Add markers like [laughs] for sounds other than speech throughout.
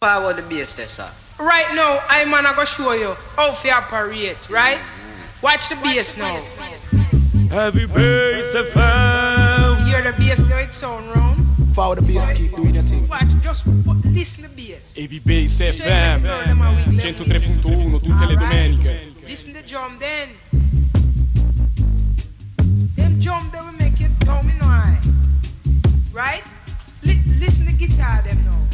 Power the bass there, sir. Right now, I'm gonna go show you how to operate, right? Watch the bass now. Heavy bass FM. You hear the bass now, it sound round. Follow the bass, keep doing your thing. Watch, just w- listen to the bass. Heavy Bass FM 103.1 tutte le domeniche. Listen to drum then. Them drum they will make it tell me no Right? Li- listen to guitar them now.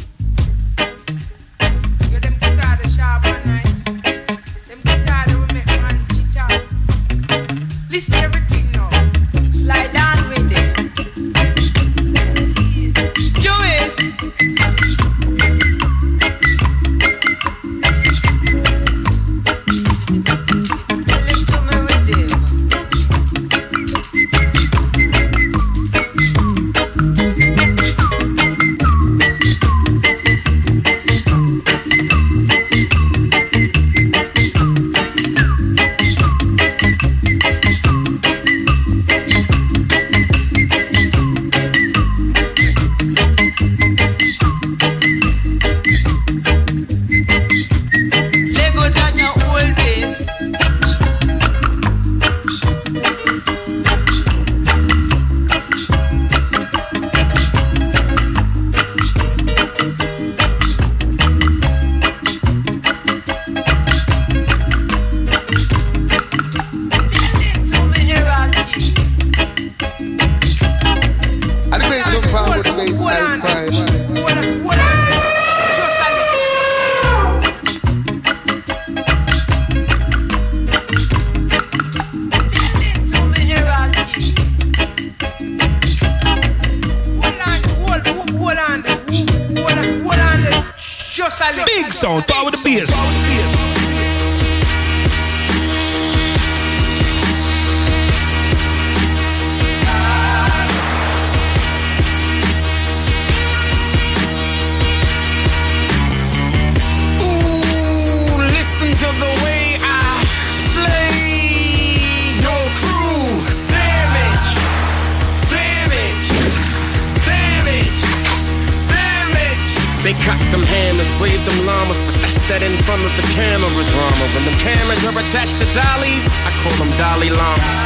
Cock them hammers, wave them llamas, but that's that in front of the camera drama. When the cameras are attached to dollies, I call them dolly llamas.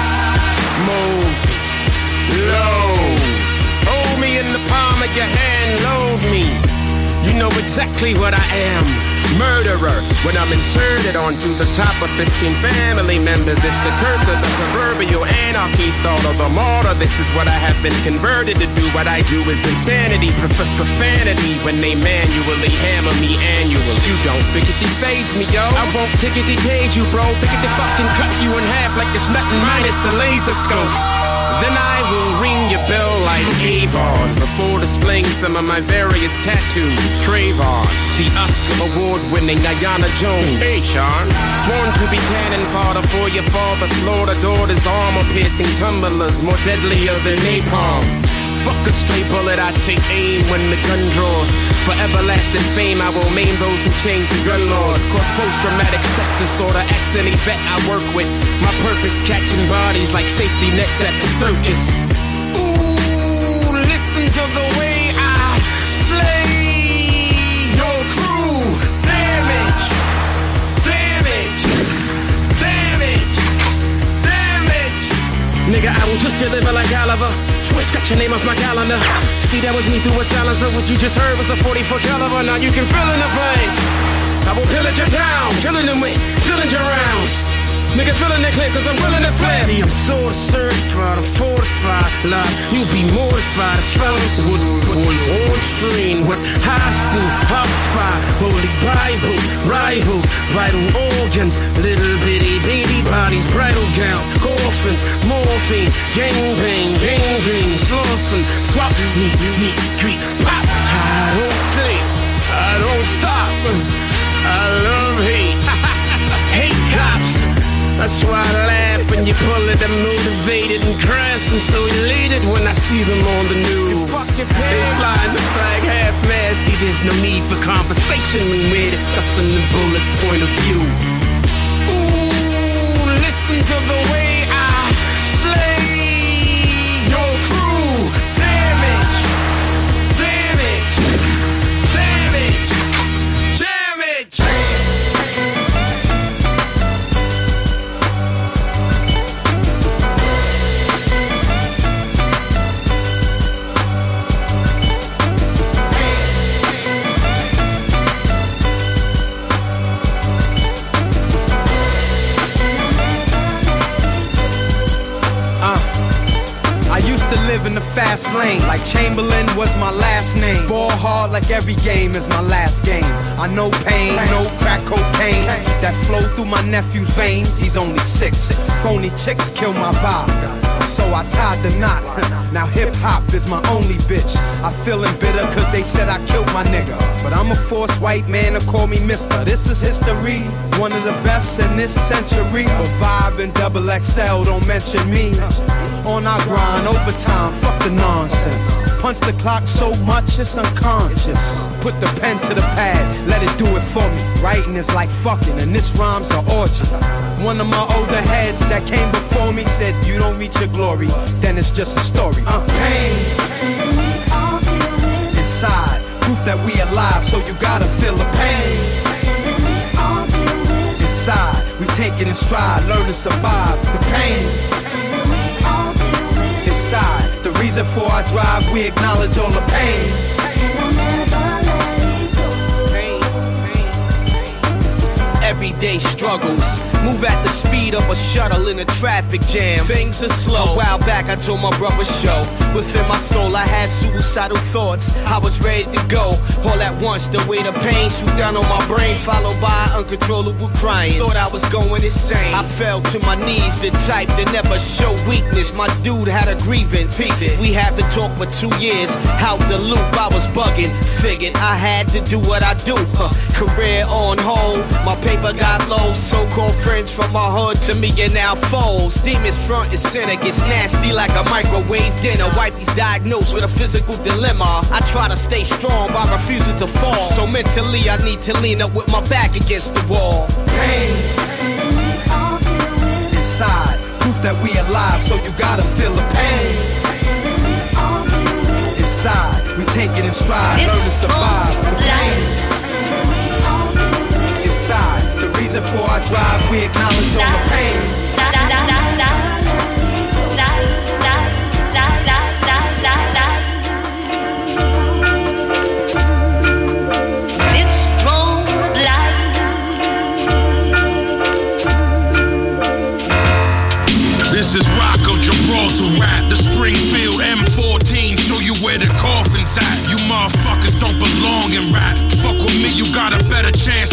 Move, load, hold me in the palm of your hand, load me. You know exactly what I am. Murderer. When I'm inserted onto the top of 15 family members, it's the curse of the proverbial anarchy thought of the martyr. This is what I have been converted to do. What I do is insanity, profanity. When they manually hammer me annually, you don't figuratively phase me, yo. I won't tickety cage you, bro. Figuratively fucking cut you in half like it's nothing minus the laser scope. Then I will ring your bell like Avon before displaying some of my various tattoos. Trayvon, the Oscar award winning Diana Jones. Hey, Sean. Sworn to be cannon fodder for your father. Slaughter daughters, armor piercing tumblers, more deadlier than napalm. Fuck a stray bullet, I take aim when the gun draws. For everlasting fame, I will maim those who change the gun laws. Cause post-traumatic stress disorder, acts any vet I work with. My purpose catching bodies like safety nets at the circus. Ooh, listen to the Nigga, I will twist your liver like Oliver. Twist, scratch your name off my calendar. See, that was me through a silencer. What you just heard was a 44 caliber. Now you can fill in the blanks. I will pillage your town, killing them with Dillinger rounds. Nigga, feeling that clip, cause I'm willing to flip. See, I'm so certified, I'm fortified. Like, you be mortified if I would one on stream with high suit, hot fire, holy Bible, rival, vital organs, little bitty baby bodies, bridal gowns, coffins, morphine, gangbang, gangrene, slawson, swap, meet, meet, greet, pop. I don't sleep, I don't stop. I love hate, [laughs] hate cops. That's why I laugh when you pull it. I'm motivated and crass. I'm so elated when I see them on the news. They flying the flag half mast. See, there's no need for conversation when we're discussing the bullet's point of view. Ooh, listen to the way I like every game is my last game. I know pain, no crack cocaine. That flow through my nephew's veins. He's only six. Phony chicks kill my vibe. So I tied the knot. Now hip hop is my only bitch. I feeling bitter cause they said I killed my nigga. But I'm a forced white man to call me mister. This is history. One of the best in this century. But Vibe and Double XL don't mention me. On our grind, overtime, fuck the nonsense. Punch the clock so much it's unconscious. Put the pen to the pad, let it do it for me. Writing is like fucking, and this rhyme's an orgy. One of my older heads that came before me said, You don't reach your glory, then it's just a story. Uh, pain inside, proof that we alive, so you gotta feel the pain. Inside, we take it in stride, learn to survive the pain. Inside, the reason for our drive, we acknowledge all the pain. Everyday struggles. Move at the speed of a shuttle in a traffic jam. Things are slow. A while back, I told my brother show. Within my soul, I had suicidal thoughts. I was ready to go. All at once, the weight of pain swooped down on my brain, followed by uncontrollable crying. Thought I was going insane. I fell to my knees, the type that never show weakness. My dude had a grievance. We haven't talked for two years. Out the loop, I was bugging. Figured I had to do what I do. Huh. Career on hold, my paper got low. So-called friends from my hood to me are now foes. Demons front and center gets nasty like a microwave dinner. Wifey's diagnosed with a physical dilemma. I try to stay strong by refusing to fall. So mentally, I need to lean up with my back against the wall. Pain inside, proof that we alive, so you gotta feel the pain. Inside, we take it in stride, learn to survive the pain. Reason for our drive, we acknowledge all the pain.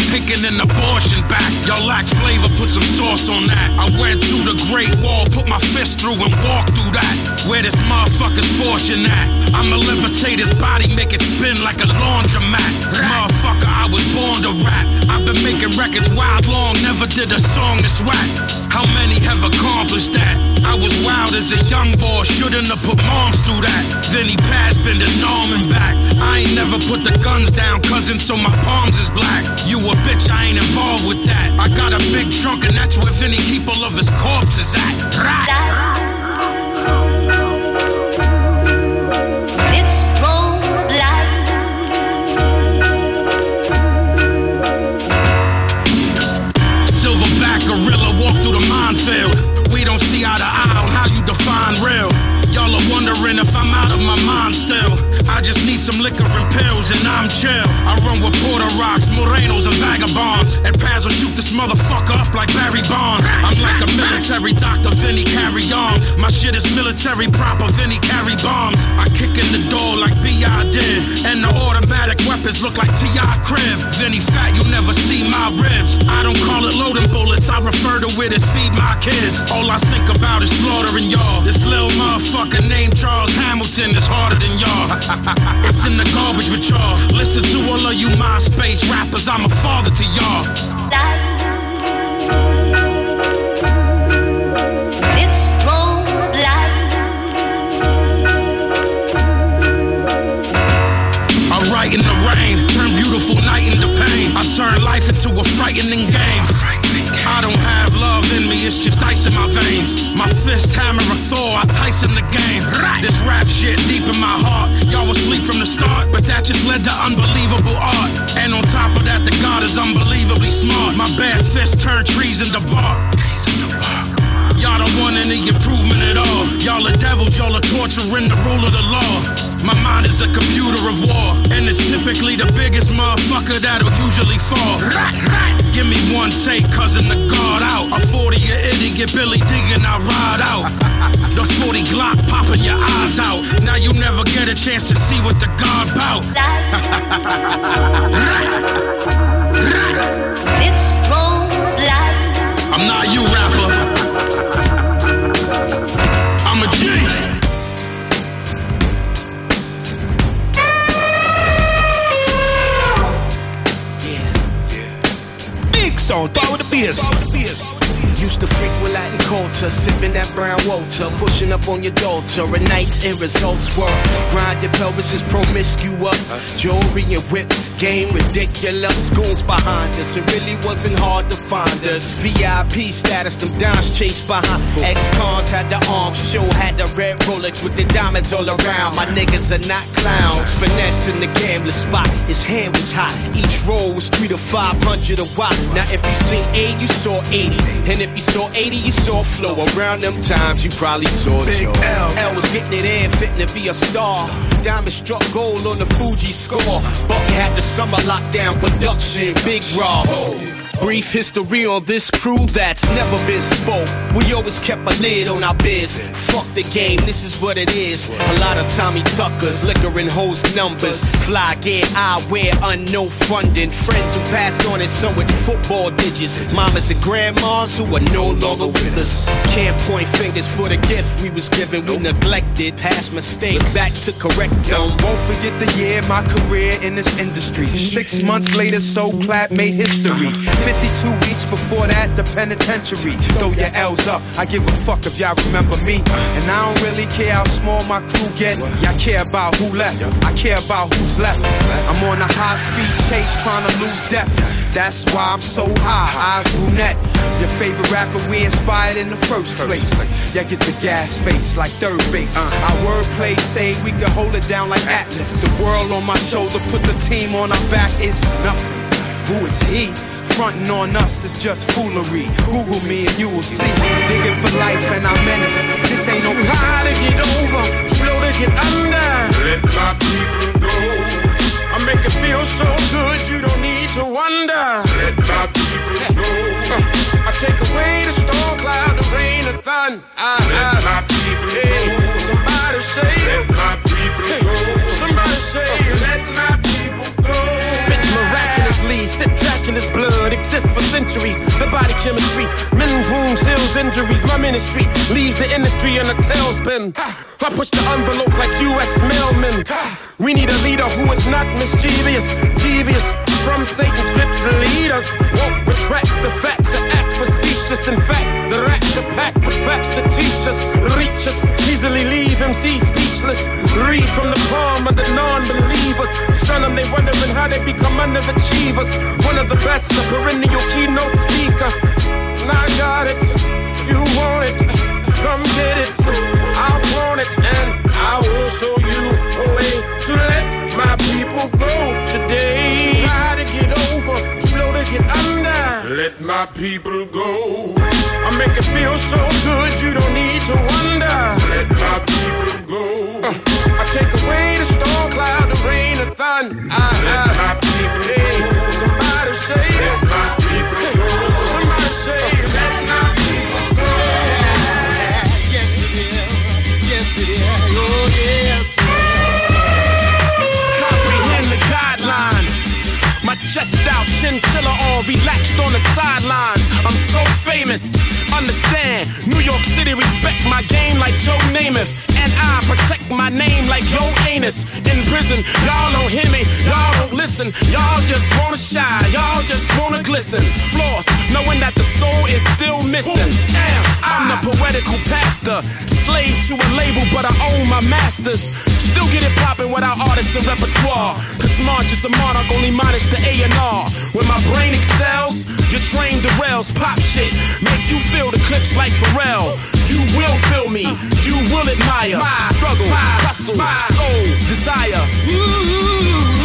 Taking an abortion back. Y'all lack flavor, put some sauce on that. I went through the Great Wall, put my fist through and walked through that. Where this motherfucker's fortune at? I'ma levitate his body, make it spin like a laundromat. Motherfucker, I was born to rap. I've been making records wild long, never did a song that's whack. How many have accomplished that? I was wild as a young boy, shouldn't have put moms through that. Then he passed, been the norm and back. I ain't never put the guns down, cousin, so my palms is black. You a bitch, I ain't involved with that. I got a big trunk, and that's where Vinnie keep all of his corpses at. Right. Don't some liquor and pills and I'm chill. I run with Porter Rocks, Morenos, and Vagabonds. And Paz will shoot this motherfucker up like Barry Bonds. I'm like a military doctor, Vinnie carry arms. My shit is military proper, Vinnie carry bombs. I kick in the door like B.I. did. And the automatic weapons look like T.I. crib. Vinnie fat, you never see my ribs. I don't call it loading bullets, I refer to it as feed my kids. All I think about is slaughtering y'all. This little motherfucker named Charles Hamilton is harder than y'all. [laughs] it's in the garbage with y'all. Listen to all of you MySpace rappers, I'm a father to y'all. I write in the rain, turn beautiful night into pain. I turn life into a frightening game. I don't have love in me, it's just ice in my veins. My fist hammer of Thor, I Tyson the game. This rap shit deep in my heart. Was asleep from the start, but that just led to unbelievable art. And on top of that, the God is unbelievably smart. My bare fist turned trees into bark. Y'all don't want any improvement at all. Y'all are devils, y'all are torturing the rule of the law. My mind is a computer of war, and it's typically the biggest motherfucker that'll usually fall. Rat, rat. Give me one take, cousin, the guard out. A 40 a idiot, Billy digging, I ride out. The 40 Glock popping your eyes out. Now you never get a chance to see what the God bout. [laughs] I'm not you, rapper. Big sound, down with the bass. Used to freak with Latin culture, sipping that brown water, pushing up on your daughter. At nights, end results were grind your pelvis is promiscuous, jewelry and whip game ridiculous. Goons behind us, it really wasn't hard to find us. VIP status, them dimes chased behind. Ex-cons had the arms, show had the red Rolex with the diamonds all around. My niggas are not clowns, finesse in the gambling spot. His hand was hot, each roll was three to five hundred a watt. Now if you seen eight, you saw eighty, and if you saw eighty, you saw flow. Around them times, you probably saw Big Joe. L. L was getting it in, fitting to be a star. Diamond struck gold on the Fuji score. Buck had the summer lockdown production, Big Rob. Brief history on this crew that's never been spoke. We always kept a lid on our biz. Fuck the game, this is what it is. A lot of Tommy Tuckers, liquor and hose numbers. Fly gear, I wear unknown funding. Friends who passed on and some with football digits. Mamas and grandmas who are no longer with us. Can't point fingers for the gift we was given. We neglected past mistakes, back to correct them. Won't forget the year my career in this industry. Six months later, So Clap made history. 52 weeks before that, the penitentiary. Throw your L's up, I give a fuck if y'all remember me. And I don't really care how small my crew get. Y'all care about who left, I care about who's left. I'm on a high speed chase trying to lose death. That's why I'm so high, eyes brunette. Your favorite rapper we inspired in the first place. Y'all get the gas face like third base. Our wordplay say we can hold it down like Atlas. The world on my shoulder, put the team on our back, it's nothing. Who is he? Frontin' on us is just foolery. Google me and you will see. Digging for life and I'm in it. This ain't no High to get over, too to get under. Let my people go. I make it feel so good, you don't need to wonder. Let my people go. Uh, I take away the storm cloud, the rain, the thunder. Let my people go. Somebody say, let my people go. Somebody say, uh, let miraculously, blood exists for centuries. The body chemistry, men's wounds, heals injuries. My ministry leaves the industry in a tailspin. I push the envelope like U.S. mailman. We need a leader who is not mischievous, devious from Satan's grips to lead us. Won't retract the facts and act facetious. In fact, the racks are packed with facts to teach us, reach us, easily leave MC speechless. Read from the palm of the non-believers. Shun them, they wondering how they become underachievers. One of the best, a perennial keynote speaker. And I got it, you want it, come get it. I want it, and I will show you a way to let my people go today. Try to get over, too low to get under. Let my people go. I make it feel so good, you don't need to wonder. Let my people go. Uh, I take away the storm cloud, the rain, the thunder. Let my people Hey, go. somebody say, Let my chest out, chinchilla on, relaxed on the sidelines. I'm so famous, understand. New York City respect my game like Joe Namath. And I protect my name like Joe Anus. In prison, y'all don't hear me, y'all don't listen. Y'all just wanna shine, y'all just wanna glisten. Floss, knowing that the soul is still missing. Damn, I'm the poetical pastor. Slave to a label, but I own my masters. Still get it poppin' without artists and repertoire. Cause March is a monarch, only minus the A&R. When my brain excels, your train derails. Pop shit, make you feel the clips like Pharrell. You will feel me, you will admire. My struggle, my hustle, my soul, desire. Say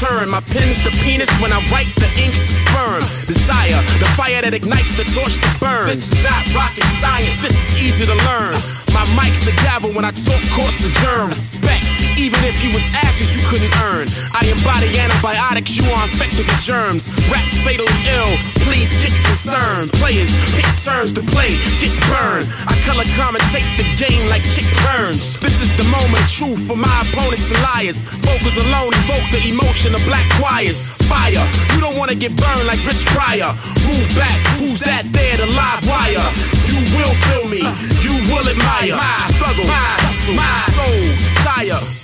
turn. My pen's the penis when I write the ink's the sperm. Desire, the fire that ignites the torch that burns. This is not rocket science, this is easy to learn. My mic's the gavel when I talk courts adjourn. Respect, even if you was ashes you couldn't earn. I embody antibiotics, you are infected with germs. Rats fatally ill, please get concerned. Players pick turns to play, get burned. I color commentate the game like Chick Burns. This is the moment of truth for my opponents and liars. Focus alone evoke the emotion of black choirs. Fire, you don't wanna get burned like Rich Pryor. Move back, who's that there? The live wire. You will feel me, you will admire my struggle, my hustle, my soul, desire.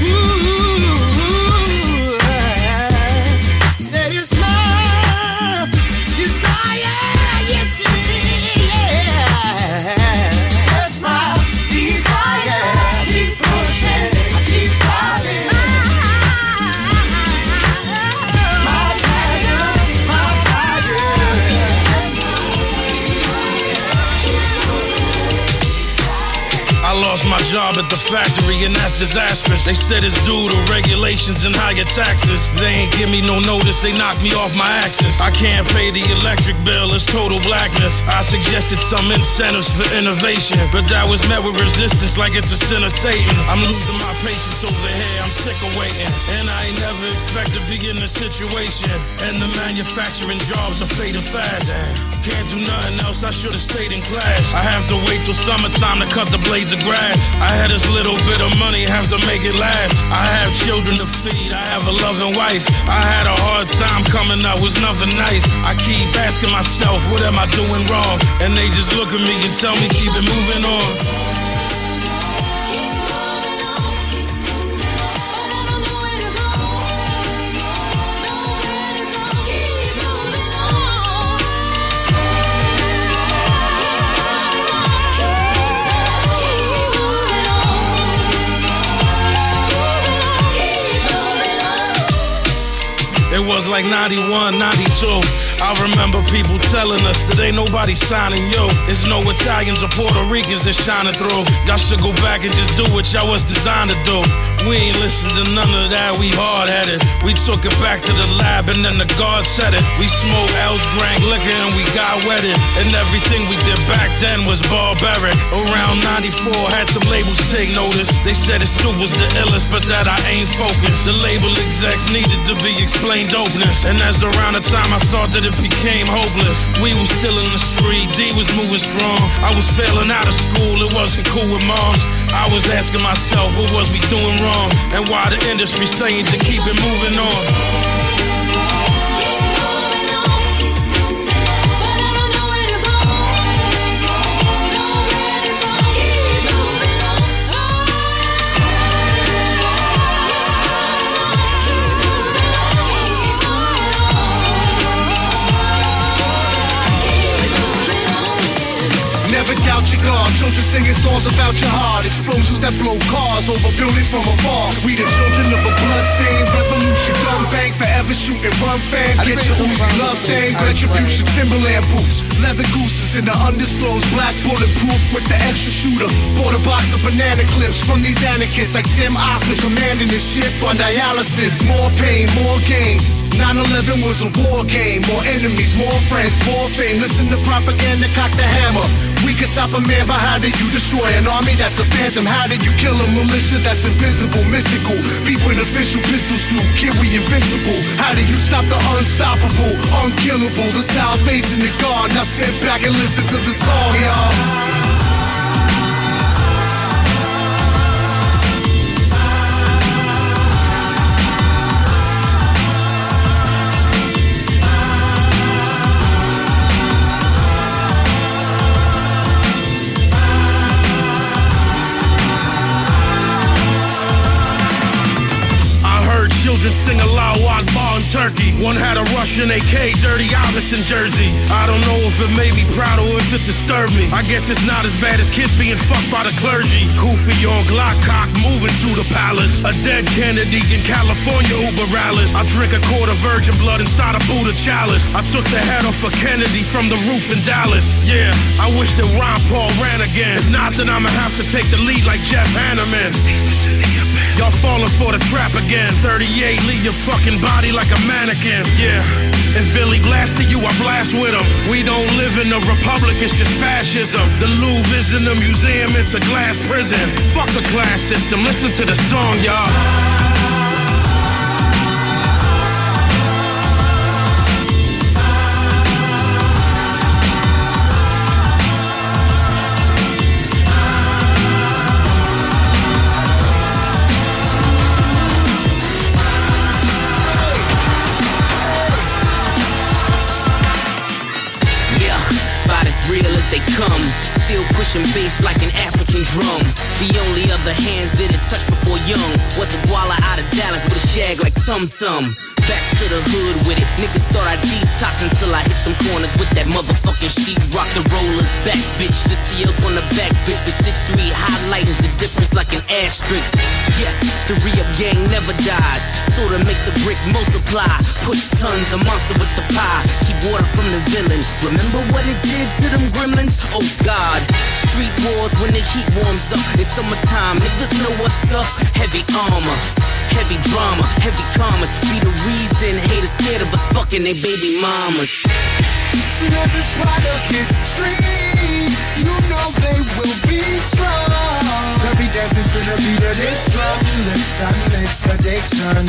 Said lost my job at the factory and that's disastrous. They said it's due to regulations and higher taxes. They ain't give me no notice, they knocked me off my axis. I can't pay the electric bill, it's total blackness. I suggested some incentives for innovation, but that was met with resistance like it's a sin of Satan. I'm losing my patience over here, I'm sick of waiting. And I ain't never expect to be in this situation. And the manufacturing jobs are fading fast. Can't do nothing else, I should have stayed in class. I have to wait till summertime to cut the blades of grass. I had this little bit of money, have to make it last. I have children to feed, I have a loving wife. I had a hard time coming up, was nothing nice. I keep asking myself, what am I doing wrong? And they just look at me and tell me, keep it moving on. Was like 91, 92. I remember people telling us that ain't nobody signing yo. It's no Italians or Puerto Ricans that shining through. Y'all should go back and just do what y'all was designed to do. We ain't listen to none of that, we hard headed. We took it back to the lab and then the guard said it. We smoked L's, drank liquor, and we got wetted. And everything we did back then was barbaric. Around 94, had some labels take notice. They said it still was the illest, but that I ain't focused. The label execs needed to be explained dopeness. And that's around the time I thought that it became hopeless. We was still in the street, D was moving strong. I was failing out of school, it wasn't cool with moms. I was asking myself, what was we doing wrong? And why the industry saying to keep it moving on? Children singing songs about your heart. Explosions that blow cars over buildings from afar. We the children of a bloodstained revolution. Gun bang, forever shooting run fam. Get your Uzi love thing. Retribution, Timberland boots. Leather gooses in the undisclosed black bulletproof with the extra shooter. Bought a box of banana clips from these anarchists like Tim Oscar commanding this ship on dialysis. More pain, more gain. 9-11 was a war game. More enemies, more friends, more fame. Listen to propaganda, cock the hammer. We can stop a man, but how did you destroy an army that's a phantom? How did you kill a militia that's invisible, mystical? Beat with official pistols do, kid, we invincible. How do you stop the unstoppable, unkillable? The salvation of God. Now sit back and listen to the song, y'all. One had a Russian AK, dirty Iverson jersey. I don't know if it made me proud or if it disturbed me. I guess it's not as bad as kids being fucked by the clergy. Koofy on Glock cock, moving to the palace. A dead Kennedy in California, Uber. I drink a quart of virgin blood inside a Buddha chalice. I took the head off of Kennedy from the roof in Dallas. Yeah, I wish that Ron Paul ran again. If not, then I'ma have to take the lead like Jeff Hanneman. Y'all falling for the trap again. 38, leave your fucking body like a mannequin. Yeah. If Billy blasted you, I blast with him. We don't live in a republic, it's just fascism. The Louvre isn't a museum, it's a glass prison. Fuck the class system, listen to the song, y'all. Pushing bass like an African drum. The only other hands that it touched before young was a Walla out of Dallas with a shag like Tum Tum. Back to the hood with it. Niggas thought I'd detox until I hit them corners with that motherfucking sheet. Rock the rollers back, bitch. The CL's on the back, bitch. The 6'3 highlight is the difference like an asterisk. Yes, the re-up gang never dies. Sorta makes a brick multiply. Push tons, a monster with the pie. Keep water from the villain. Remember what it did to them gremlins? Oh God. Street wars when the heat warms up. It's summertime, niggas know what's up. Heavy armor. Heavy drama, heavy commas Be the reason haters scared of us fucking they baby mamas Soon as this product hits street, you know they will be strong. They'll be dancing to the beat of this drum. Listen, it's addiction.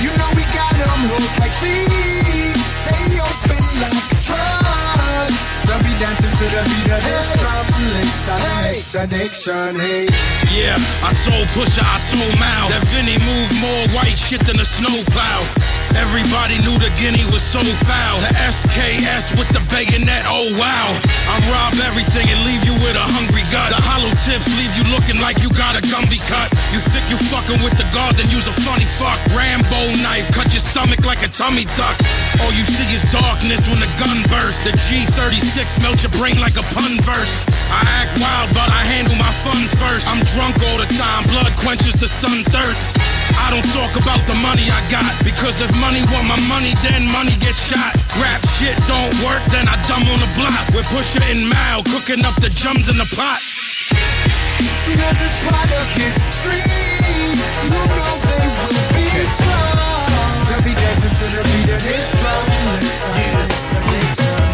You know we got them hooked like thieves. They open like a trunk. They'll be dancing to the beat of this drum. Listen, it's addiction, hey. Yeah, I told Pusha, I told Mal that Vinnie moved more white shit than a snowplow. Everybody knew the guinea was so foul. The SKS with the bayonet, oh wow. I rob everything and leave you with a hungry gut. The hollow tips leave you looking like you got a Gumby cut. You think you fucking with the guard, then use a funny fuck. Rambo knife, cut your stomach like a tummy tuck. All you see is darkness when the gun bursts. The G36 melt your brain like a pun verse. I act wild, but I handle my funds first. I'm drunk all the time, blood quenches the sun thirst. I don't talk about the money I got because if money want my money, then money gets shot. Rap shit don't work, then I dumb on the block. We're pushing in Mal, cooking up the drums in the pot. Soon as this product hits the street, you know they will be strong. They'll be dancing to the beat of this drum. Listen, it's addiction.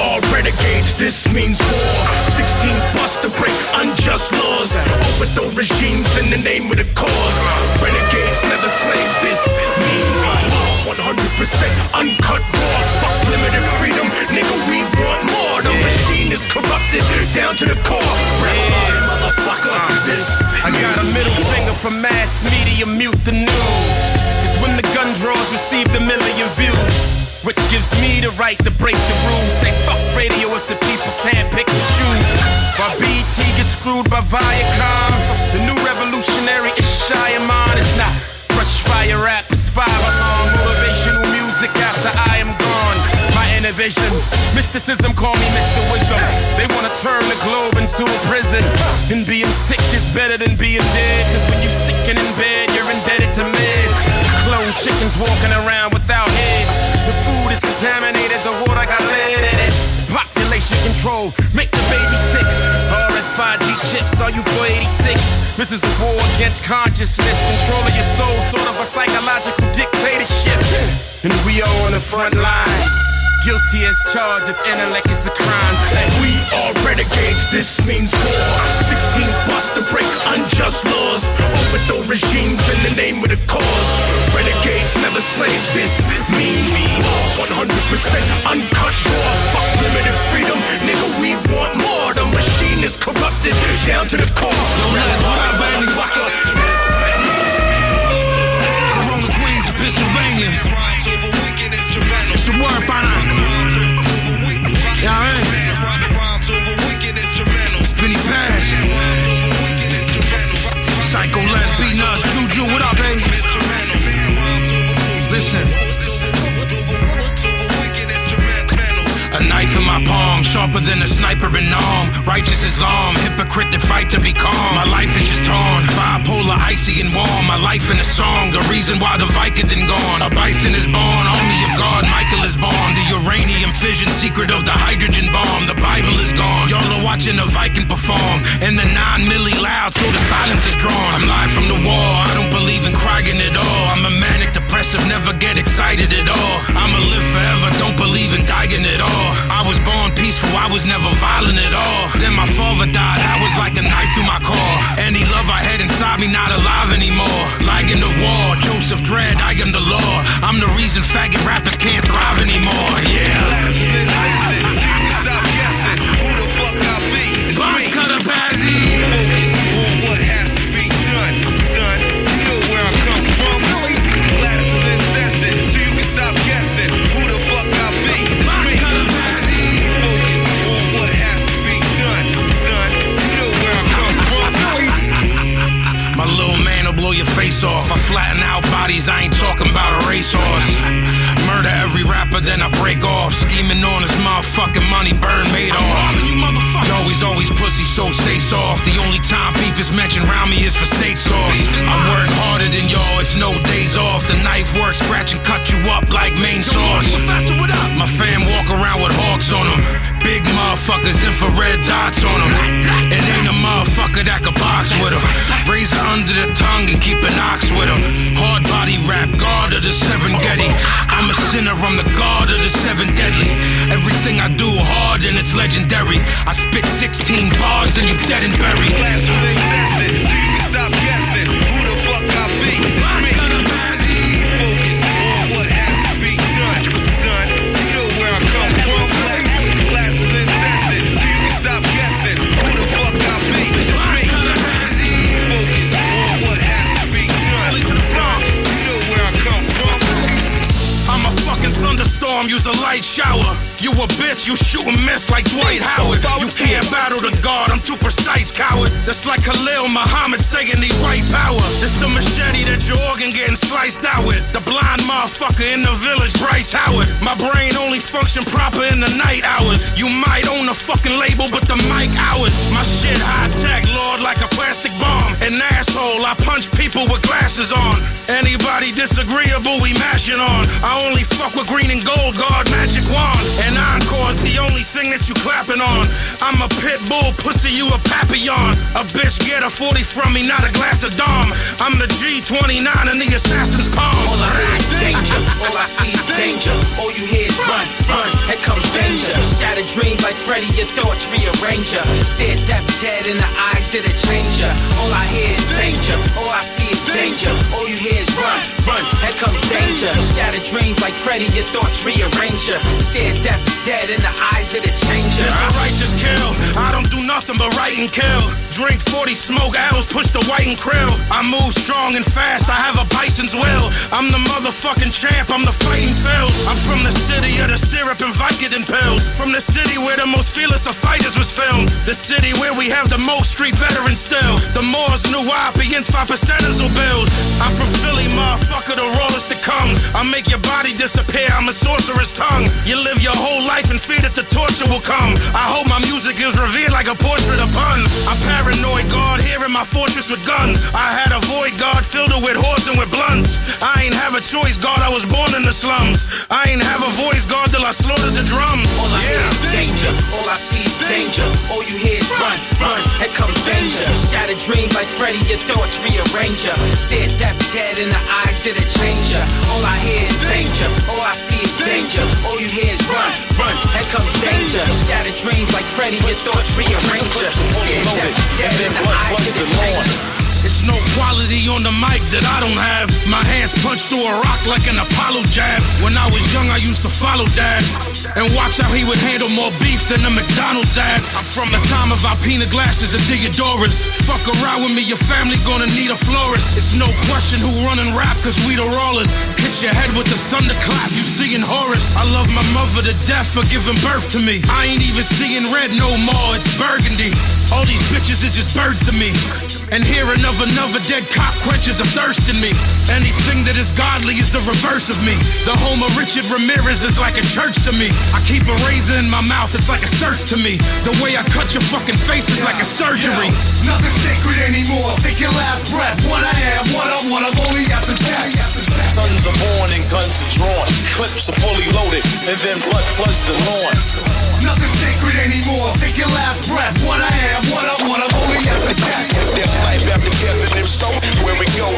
Are renegades, this means war. 16s bust to break unjust laws. Overthrow regimes in the name of the cause. Renegades, never slaves, this means war. 100% uncut raw. Fuck limited freedom, nigga, we want more. The machine is corrupted down to the core. Rebel motherfucker, this I got a middle finger from mass media, mute the news. It's when the gun draws received a million views. Which gives me the right to break the rules. Say fuck radio if the people can't pick and choose. While BT gets screwed by Viacom, the new revolutionary is Shyamalan. It's not brush fire rap, it's fire alarm. Motivational music after I am gone. My innovations, mysticism call me Mr. Wisdom. They wanna turn the globe into a prison. And being sick is better than being dead. Cause when you sick and in bed, you're indebted to meds. Clone chickens walking around without heads. The food is contaminated, the water got lead in it. Population control, make the baby sick. RFID chips, are you for 86? This is a war against consciousness. Control of your soul, sort of a psychological dictatorship. And we are on the front line. Guilty as charged if intellect is a crime. Say, We are renegades, this means war. 16s bust to break unjust laws. Overthrow regimes in the name of the cause. Renegades, never slaves, this means war. 100% uncut raw. Fuck limited freedom, nigga, we song, the reason why the Vicodin gone. A bison is born, army of God, Michael is born. The uranium fission, secret of the hydrogen bomb. The Bible is gone. Y'all are watching a Viking perform, and the nine milli loud, so the silence is drawn. I'm live from the wall, I don't believe in crying at all. I'm a manic depressive, never get excited at all. I'ma live forever, don't believe in dying at all. I was born peaceful, I was never violent at all. Then my father died, I was like a knife through my core. Any love I had inside me, not alive anymore. Lion of war, Joseph Dredd, I am the law. I'm the reason faggot rappers can't thrive anymore. Yeah. Off. I flatten out bodies, I ain't talking about a racehorse. Murder every rapper, then I break off. Scheming on his motherfucking money, burn made off. You motherfuckers. Always, always pussy, so stay soft. The only time beef is mentioned round me is for steak sauce. I work harder than y'all, it's no days off. The knife work, scratch and cut you up like main sauce. My fam walk around with hawks on them. Big motherfuckers, infrared dots on them. It ain't a motherfucker that could box with them. Razor under the tongue and keep an ox with them. Hard body rap, guard of the seven Getty. I'm a sinner, I'm the god of the seven deadly. Everything I do hard and it's legendary. I spit 16 bars and you dead and buried. Glasses in session, so you can stop guessing You a bitch, you shoot and miss like Dwight Howard. You can't battle the guard, I'm too precise, coward. That's like Khalid Muhammad saying he white power. This the machete that your organ getting sliced out with. The blind motherfucker in the village, Bryce Howard. My brain only function proper in the night hours. You might own a fucking label, but the mic hours. My shit high tech, Lord, like a plastic bomb. An asshole, I punch people with glasses on. Anybody disagreeable, we mashing on. I only fuck with green and gold, guard magic wand. And encore's the only thing that you clapping on. I'm a pit bull, pussy, you a papillon. A bitch get a 40 from me, not a glass of Dom. I'm the G29 in the assassin's palm. All I hear is danger, all I see is danger. All you hear is run, run, here comes danger. Shattered dreams like Freddy, your thoughts rearrange ya. Stare deaf dead in the eyes of the changer. All I hear is danger, all I see is danger. All you hear is run, run, here comes danger. Shattered dreams like Freddy, your thoughts rearrange ya. Stare deaf dead in the eyes of the changer. It's a righteous kill. I don't do nothing but write and kill. Drink 40 smoke L's, push the white and krill. I move strong and fast, I have a bison's will. I'm the motherfucking champ, I'm the fighting Phil. I'm from the city of the syrup and Vicodin pills. From the city where the most fearless of fighters was filmed. The city where we have the most street veterans still. The Moors knew YPN's 5 percenters will build. I'm from Philly, motherfucker, the rawest that comes. I make your body disappear, I'm a sorcerer's tongue. You live your whole life in fear that the torture will come. I hope my music is revered like a portrait of puns. I'm paranoid, guard here in my fortress with guns. I had a void guard filled it with whores and with blunts. I ain't have a choice, God, I was born in the slums. I ain't have a voice, God, till I slaughtered the drums. All I hear is danger, all I see is danger. All you hear is run, run, here comes danger. Shattered dreams like Freddy, your thoughts rearrange ya. Stare deaf dead in the eyes of the changer. All I hear is danger, all I see is danger. All you hear is run, run, here comes danger. Shattered dreams like Freddy, your thoughts rearrange ya. Stare deaf dead in the eyes of the changer. It's no quality on the mic that I don't have. My hands punch through a rock like an Apollo jab. When I was young, I used to follow dad and watch how he would handle more beef than a McDonald's ad. I'm from the time of Alpina glasses and Theodoras. Fuck around with me, your family gonna need a florist. It's no question who running rap, cause we the rollers. Hit your head with the thunderclap, you seeing Horus. I love my mother to death for giving birth to me. I ain't even seeing red no more, it's burgundy. All these bitches is just birds to me. And hearing of another dead cop quenches a thirst in me. Anything that is godly is the reverse of me. The home of Richard Ramirez is like a church to me. I keep a razor in my mouth, it's like a search to me. The way I cut your fucking face is like a surgery. Nothing sacred anymore. Take your last breath. What I am, what I want, I'm only after death. Sons are born and guns are drawn. Clips are fully loaded, and then blood floods the lawn. Nothing sacred anymore. Take your last breath. What I am, what I want, I'm only after death. There's life after death, and if so, where we go?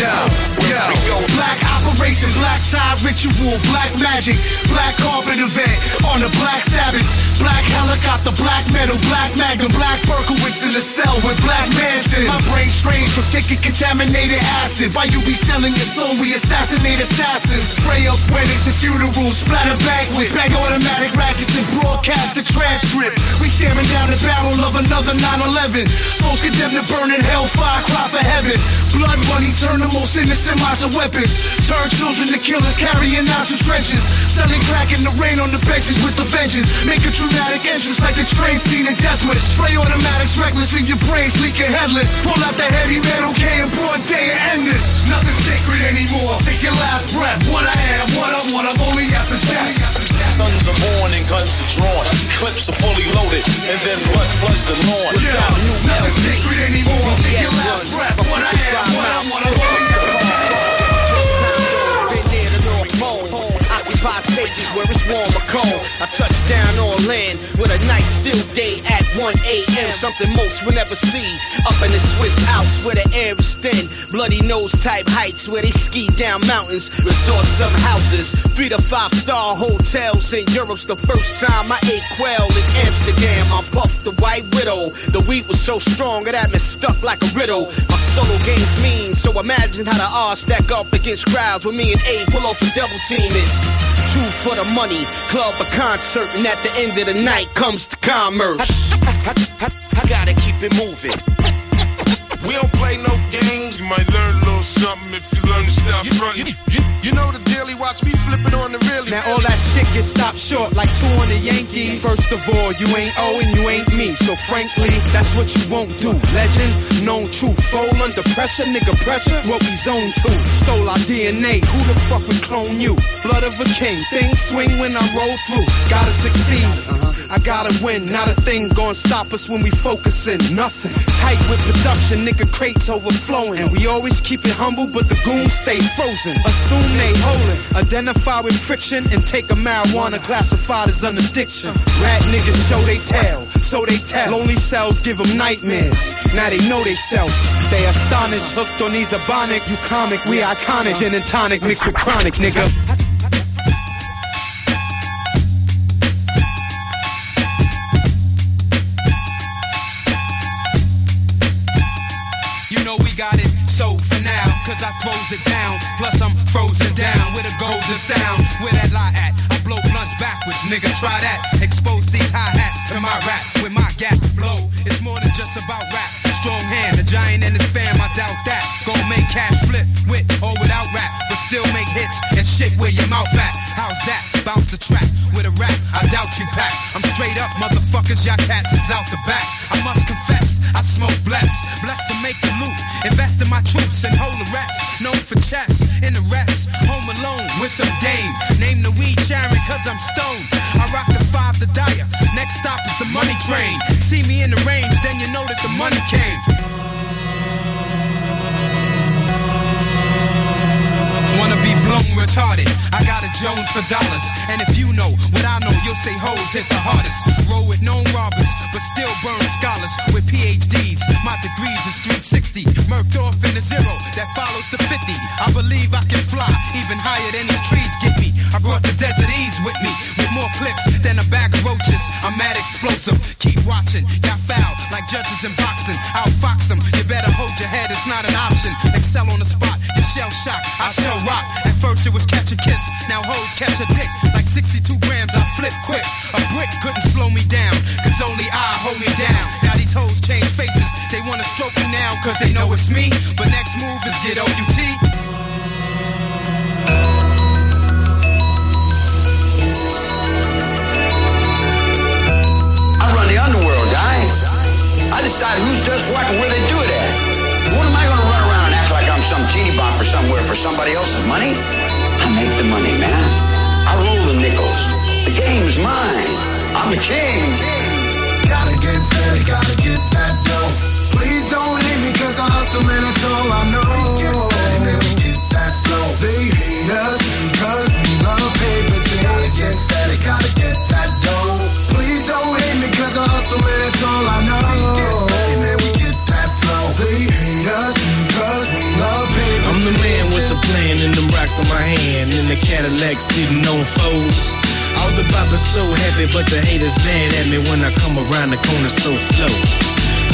Yeah, Black operation, black tie ritual, black magic, black carpet event on the Black Sabbath, black helicopter, black metal, black magnum, black Berkowitz in the cell with black Manson. My brain strange from taking contaminated acid. Why you be selling your soul? We assassinate assassins. Spray up weddings and funerals, splatter banquets, bang automatic ratchets and broadcast the transcript. We staring down the barrel of another 9/11. Souls condemned to burn in hellfire, cry for heaven. Blood money turn the most innocent to weapons. Turn children to killers, carrying knives to trenches. Selling crack in the rain on the benches with the vengeance. Make a dramatic entrance like the train scene in Death Wish. Spray automatics reckless, leave your brains leaking headless. Pull out the heavy metal K in broad day and end this. Nothing sacred anymore. Take your last breath. What I am, what I want, I'm only after death. Sons are born and guns are drawn. Clips are fully loaded, and then blood floods the lawn. Yeah, nothing sacred anymore. Take your last breath. What I am, what I want, I'm only Occupied stages where it's warm or cold. I touch down on land with a nice still day at 1 a.m. Something most will never see. Up in the Swiss Alps where the air is thin. Bloody nose type heights where they ski down mountains. Resort some houses. Three to five star hotels in Europe's the first time I ate quail in Amsterdam. I puffed the white widow. The weed was so strong it had me stuck like a riddle. My solo game's mean, so imagine how the odds stack up against crowds with me and A pull off a double team. It's two for the money, club a concert, and at the end of the night comes the commerce. I gotta keep it moving. We don't play no games. You might learn a little something if you learn to stop fronting. You, you, you know the daily watch me flipping really. Now all that shit gets stopped short like two on the Yankees. First of all, you ain't O and you ain't me. So frankly, that's what you won't do. Legend, known truth, fold under pressure, nigga pressure, what we zone to. Stole our DNA, who the fuck would clone you? Blood of a king, things swing when I roll through. Gotta succeed, I gotta win. Not a thing gonna stop us when we focusing. Nothing. Tight with production, nigga crates overflowing. And we always keep it humble, but the goons stay frozen. Assume they holding. Identify with friction and take a marijuana classified as an addiction. Rat niggas show they tell, so they tell. Lonely cells give them nightmares. Now they know they self. They astonished, hooked on these ebonic. You comic, we iconic. Gin and tonic mixed with chronic, nigga. Cause I throws it down. Plus I'm frozen down with a golden sound. Where that lie at? I blow blunts backwards, nigga, try that. Expose these hi-hats to my rap. With my gap blow, it's more than just about rap. Strong hand, the giant and his fam, I doubt that. Gon' make cash flip with or without rap, but still make hits and shit where your mouth at. How's that? Bounce the track with a rap. I doubt you pack. I'm straight up, motherfuckers. Y'all cats is out the back. I must confess, I smoke blessed, blessed to make the loot. Invest in my troops and hold the rest. Known for chess in the rest. Home alone with some dame. Name the weed Sharon, cause I'm stoned. I rock the five to dire. Next stop is the money train. See me in the range, then you know that the money came. Retarded. I got a Jones for dollars. And if you know what I know, you'll say hoes hit the hardest. Roll with known robbers, but still burn scholars with PhDs. My degrees is 360. Murked off in the zero that follows the 50. I believe I can fly even higher than these trees get me. I brought the desert ease with me, with more clips than a bag of roaches. I'm mad explosive. Keep watching, y'all foul like judges in boxing. I'll fox them. You better hold your head, it's not an option. Excel on the spot, you shell shock. I shell rock. First it was catch a kiss, now hoes catch a dick. Like 62 grams, I flip quick. A brick couldn't slow me down, cause only I hold me down. Now these hoes change faces, they wanna stroke me now, cause they know it's me. But next move is get OUT. I run the underworld, guy. I decided who's does what and where they do it at. Mine. I'm the king. Gotta get fed, gotta get that dough. Please don't hate me cause I hustle, man, that's all I know. We get fit, Then we get that flow. They hate us cause we love paper chase. Gotta get fed, gotta get that dough. Please don't hate me cause I hustle, man, that's all I know. We get And then we get that flow. They hate us cause we love paper I'm the man with the plan and them rocks on my hand. In the Cadillac sitting on foes. All the boppers so happy, but the haters mad at me when I come around the corner so slow.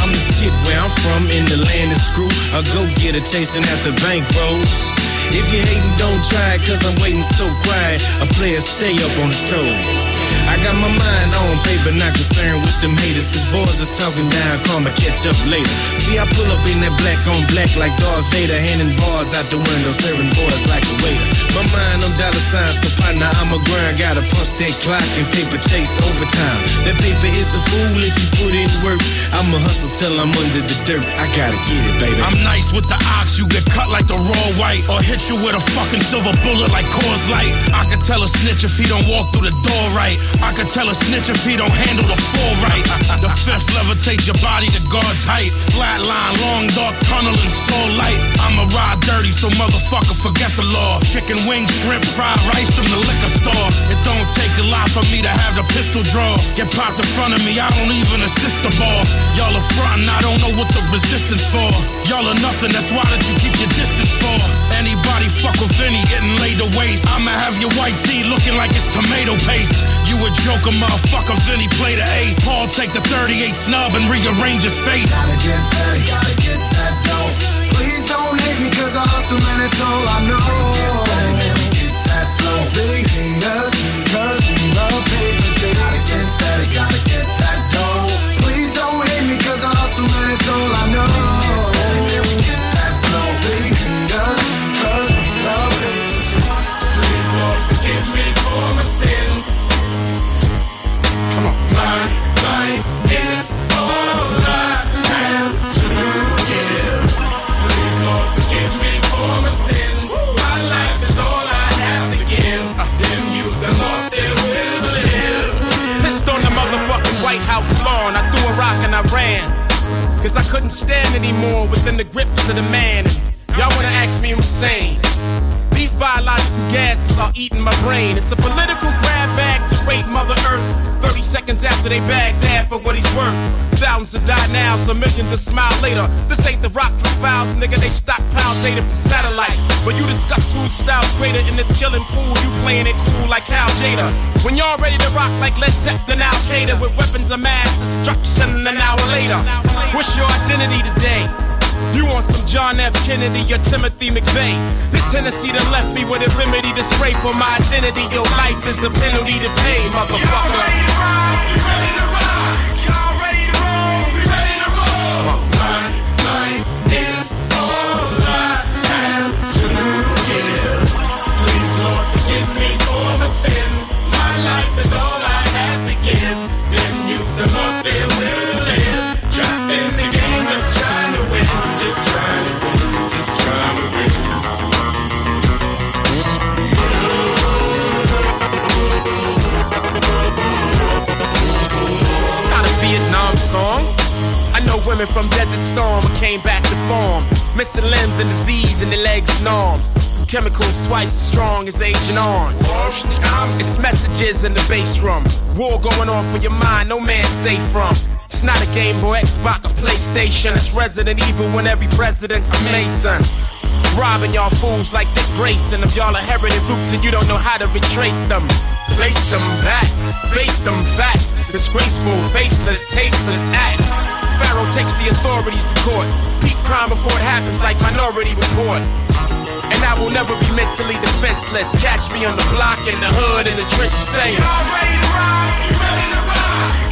I'm the shit where I'm from in the land of screw. I go getter chasing after bank rolls. If you hating, don't try, cause I'm waiting so quiet. A player stay up on the toes. I got my mind on paper, not concerned with them haters. Cause boys are talking down, karma catch up later. See, I pull up in that black on black like Darth Vader, handing bars out the window, serving boys like a waiter. My mind on dollar signs, so partner, I'm a grind. Gotta punch that clock and paper chase overtime. That paper is a fool if you put in work. I'ma hustle till I'm under the dirt. I gotta get it, baby. I'm nice with the ox, you get cut like the raw white, or hit you with a fucking silver bullet like Coors Light. I could tell a snitch if he don't walk through the door right. I could tell a snitch if he don't handle the floor right. [laughs] The fifth levitate your body to God's height. Long dark tunnel and soul light. I'ma ride dirty, so motherfucker forget the law. Chicken wings, shrimp, fried rice from the liquor store. It don't take a lot for me to have the pistol draw. Get popped in front of me, I don't even assist the ball. Y'all are frontin', I don't know what the resistance for. Y'all are nothing, that's why that you keep your distance for. Anybody fuck with Vinnie, getting laid to waste. I'ma have your white tee looking like it's tomato paste. You a joker, motherfucker, Vinnie play the take the 38 snub and rearrange his face. Gotta get fed, gotta get that dough. Please don't hate me cause I hustle, man, that's all I know. We get that flow. They hate us cause we love paper chase. Gotta get fed, gotta get that dough. Please don't hate me cause I hustle, man, that's all I know. Cause I couldn't stand anymore within the grips of the man. Y'all wanna ask me who's sane? These biological gases are eating my brain. It's a political grab bag to rape Mother Earth. 30 seconds after they bagged dad for what he's worth. Thousands have died now, so millions will smile later. This ain't the rock files, nigga. They stockpile data from satellites. But you discuss whose style's greater in this killing pool. You playing it cool like Cal Jada. When y'all ready to rock like Led Zeppelin Al Qaeda with weapons of mass destruction an hour later. What's your identity today? You want some John F. Kennedy or Timothy McVeigh? This Tennessee done left me with a remedy to spray for my identity. Your life is the penalty to pay, motherfucker. is all I have to give. Please, Lord, forgive me for my sins. My life is all I have to give. Then you've the most Women from Desert Storm I came back to form. Missing limbs and disease in the legs and arms. Chemicals twice as strong as Agent Orange. It's messages in the bass drum. War going on for your mind, no man safe from. It's not a Game Boy, Xbox, PlayStation. It's Resident Evil when every president's a Mason. Robbing y'all fools like Dick Grayson. If y'all inherited roots and you don't know how to retrace them, place them back, face them facts. Disgraceful, faceless, tasteless acts. Pharaoh takes the authorities to court. Peak crime before it happens, like Minority Report. And I will never be mentally defenseless. Catch me on the block, in the hood, in the trenches saying, Y'all ready to ready to?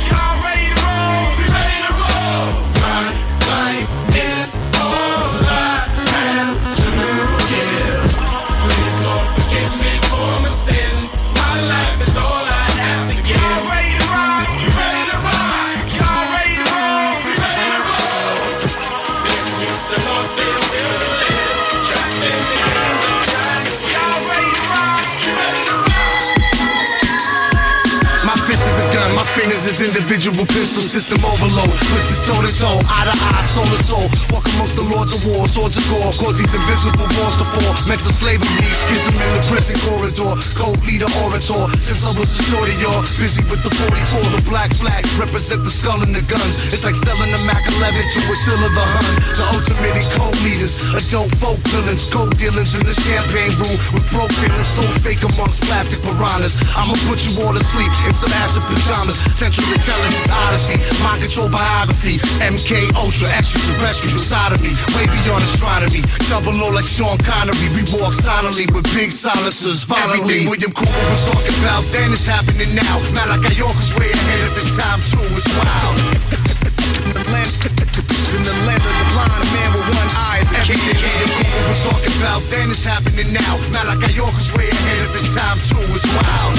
Y'all ready to roll? Ready to roll? Life is all I have to give. Please, Lord, forgive me for my. Individual pistol system overload. Puts his toe to toe, eye to eye, soul to soul. Walk amongst the lords of war, swords of gore. Cause these invisible walls to fall. Mental slavery, schism in the prison corridor. Code leader, orator. Since I was a shorty, y'all. Busy with the 44, the black flag. Represent the skull and the guns. It's like selling a Mac 11 to Attila the Hun. The ultimate code leaders. Adult folk villains. Cold dealings in the champagne room. With broke feelings so fake amongst plastic piranhas. I'ma put you all to sleep in some acid pajamas. Central intelligence odyssey. Mind control biography. MK Ultra extraterrestrial side of me. Way beyond astronomy. Double O like Sean Connery. We walk silently with big silencers. Everything William Cooper was talking about then is happening now. Malachi York is way ahead of his time too. It's wild. [laughs] In the land, in the land of the blind, man with one eye is king. William Cooper was talking about then is happening now. Malachi York is way ahead of his time too. It's wild.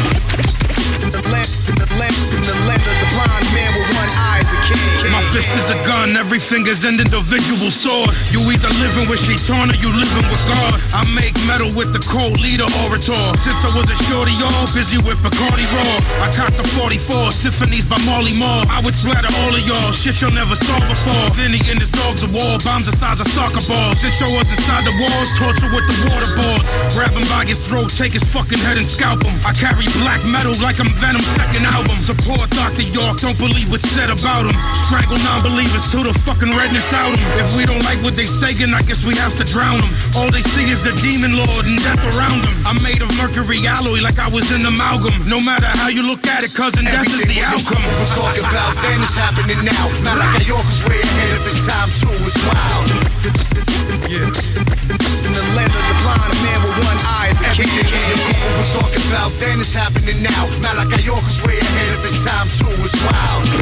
In the land, in the land, in the land of the blind, man with one eye is a king. My fist is a gun, every finger's an individual sword. You either living with Shaitan or you living with God. I make metal with the cold leader orator. Since I was a shorty, y'all busy with Bacardi Raw. I caught the 44 symphonies by Marley Marl. I would splatter all of y'all, shit y'all never saw before. Vinnie and his dogs of war, bombs the size of soccer balls. Since y'all inside the walls, torture with the waterboards. Grab him by his throat, take his fucking head and scalp him. I carry black metal like I'm Venom second album. Support Dr. York, don't believe what's said about him. Strangle non-believers till the fucking redness out 'em. If we don't like what they saying, I guess we have to drown them. All they see is the demon lord and death around. I'm made of mercury alloy like I was an amalgam. No matter how you look at it, cousin, death is the outcome. was talking about then is happening now. Malachi York is way ahead of his time too. It's wild. In the land of the blind, a man with one eye is a king. William Cooper was talking about then is happening now. Malachi York is way ahead of his time too. It's wild.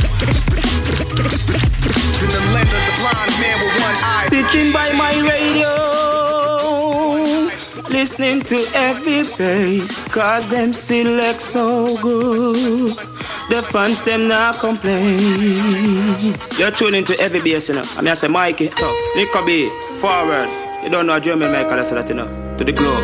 In the land of the blind, a man with one eye. Sitting by my radio, listening to every bass, cause them select so good. The fans them not complain. You're tuning to every bass, you know. I mean, I say Mikey, tough, Nico B, forward. You don't know a German maker, that's that, you know. To the globe.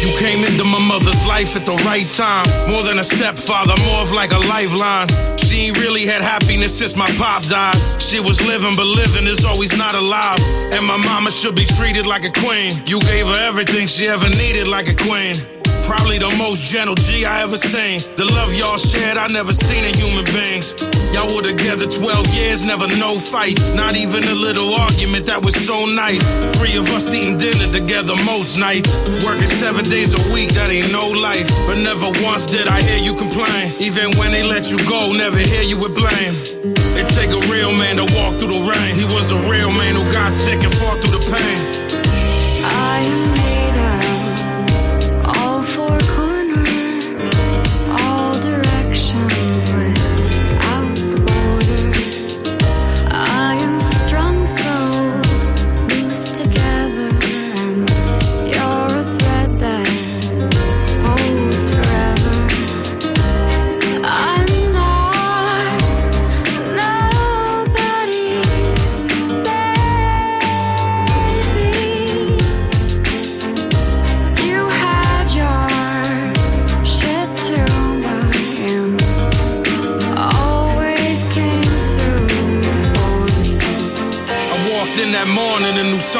You came into my mother's life at the right time. More than a stepfather, more of like a lifeline. She ain't really had happiness since my pop died. She was living, but living is always not alive. And my mama should be treated like a queen. You gave her everything she ever needed like a queen. Probably the most gentle G I ever seen. The love y'all shared, I never seen in human beings. Y'all were together 12 years, never no fights. Not even a little argument that was so nice. Three of us eating dinner together most nights. Working seven days a week, that ain't no life. But never once did I hear you complain. Even when they let you go, never hear you with blame. It take a real man to walk through the rain. He was a real man who got sick and fought through the pain. I am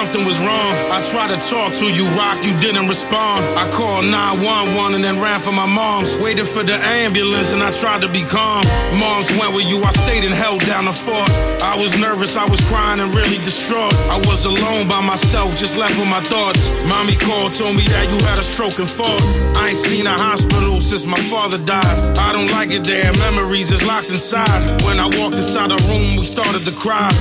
something was wrong. I tried to talk to you, Rock, you didn't respond. I called 911 and then ran for my mom's. Waited for the ambulance and I tried to be calm. Moms went with you, I stayed and held down the fort. I was nervous, I was crying and really distraught. I was alone by myself, just left with my thoughts. Mommy called, told me that you had a stroke and fought. I ain't seen a hospital since my father died. I don't like it there, memories is locked inside. When I walked inside the room, we started to cry.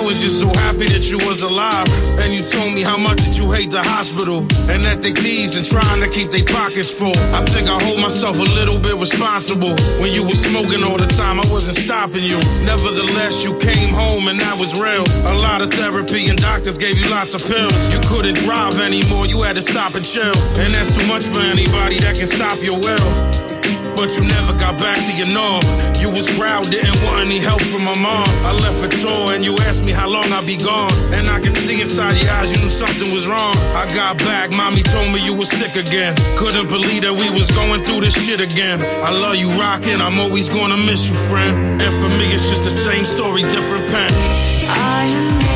I was just so happy that you was alive. And you told me how much that you hate the hospital. And that they thieves and trying to keep their pockets full. I think I hold myself a little bit responsible. When you was smoking all the time, I wasn't stopping you. Nevertheless, you came home and that was real. A lot of therapy and doctors gave you lots of pills. You couldn't drive anymore, you had to stop and chill. And that's too much for anybody that can stop your will. But you never got back to your norm. You was proud, didn't want any help from my mom. I left for tour and you asked me how long I'd be gone. And I could see inside your eyes, you knew something was wrong. I got back, mommy told me you was sick again. Couldn't believe that we was going through this shit again. I love you rockin', I'm always gonna miss you, friend. And for me, it's just the same story, different pen. I am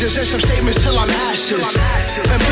major and some statements till I'm ashes.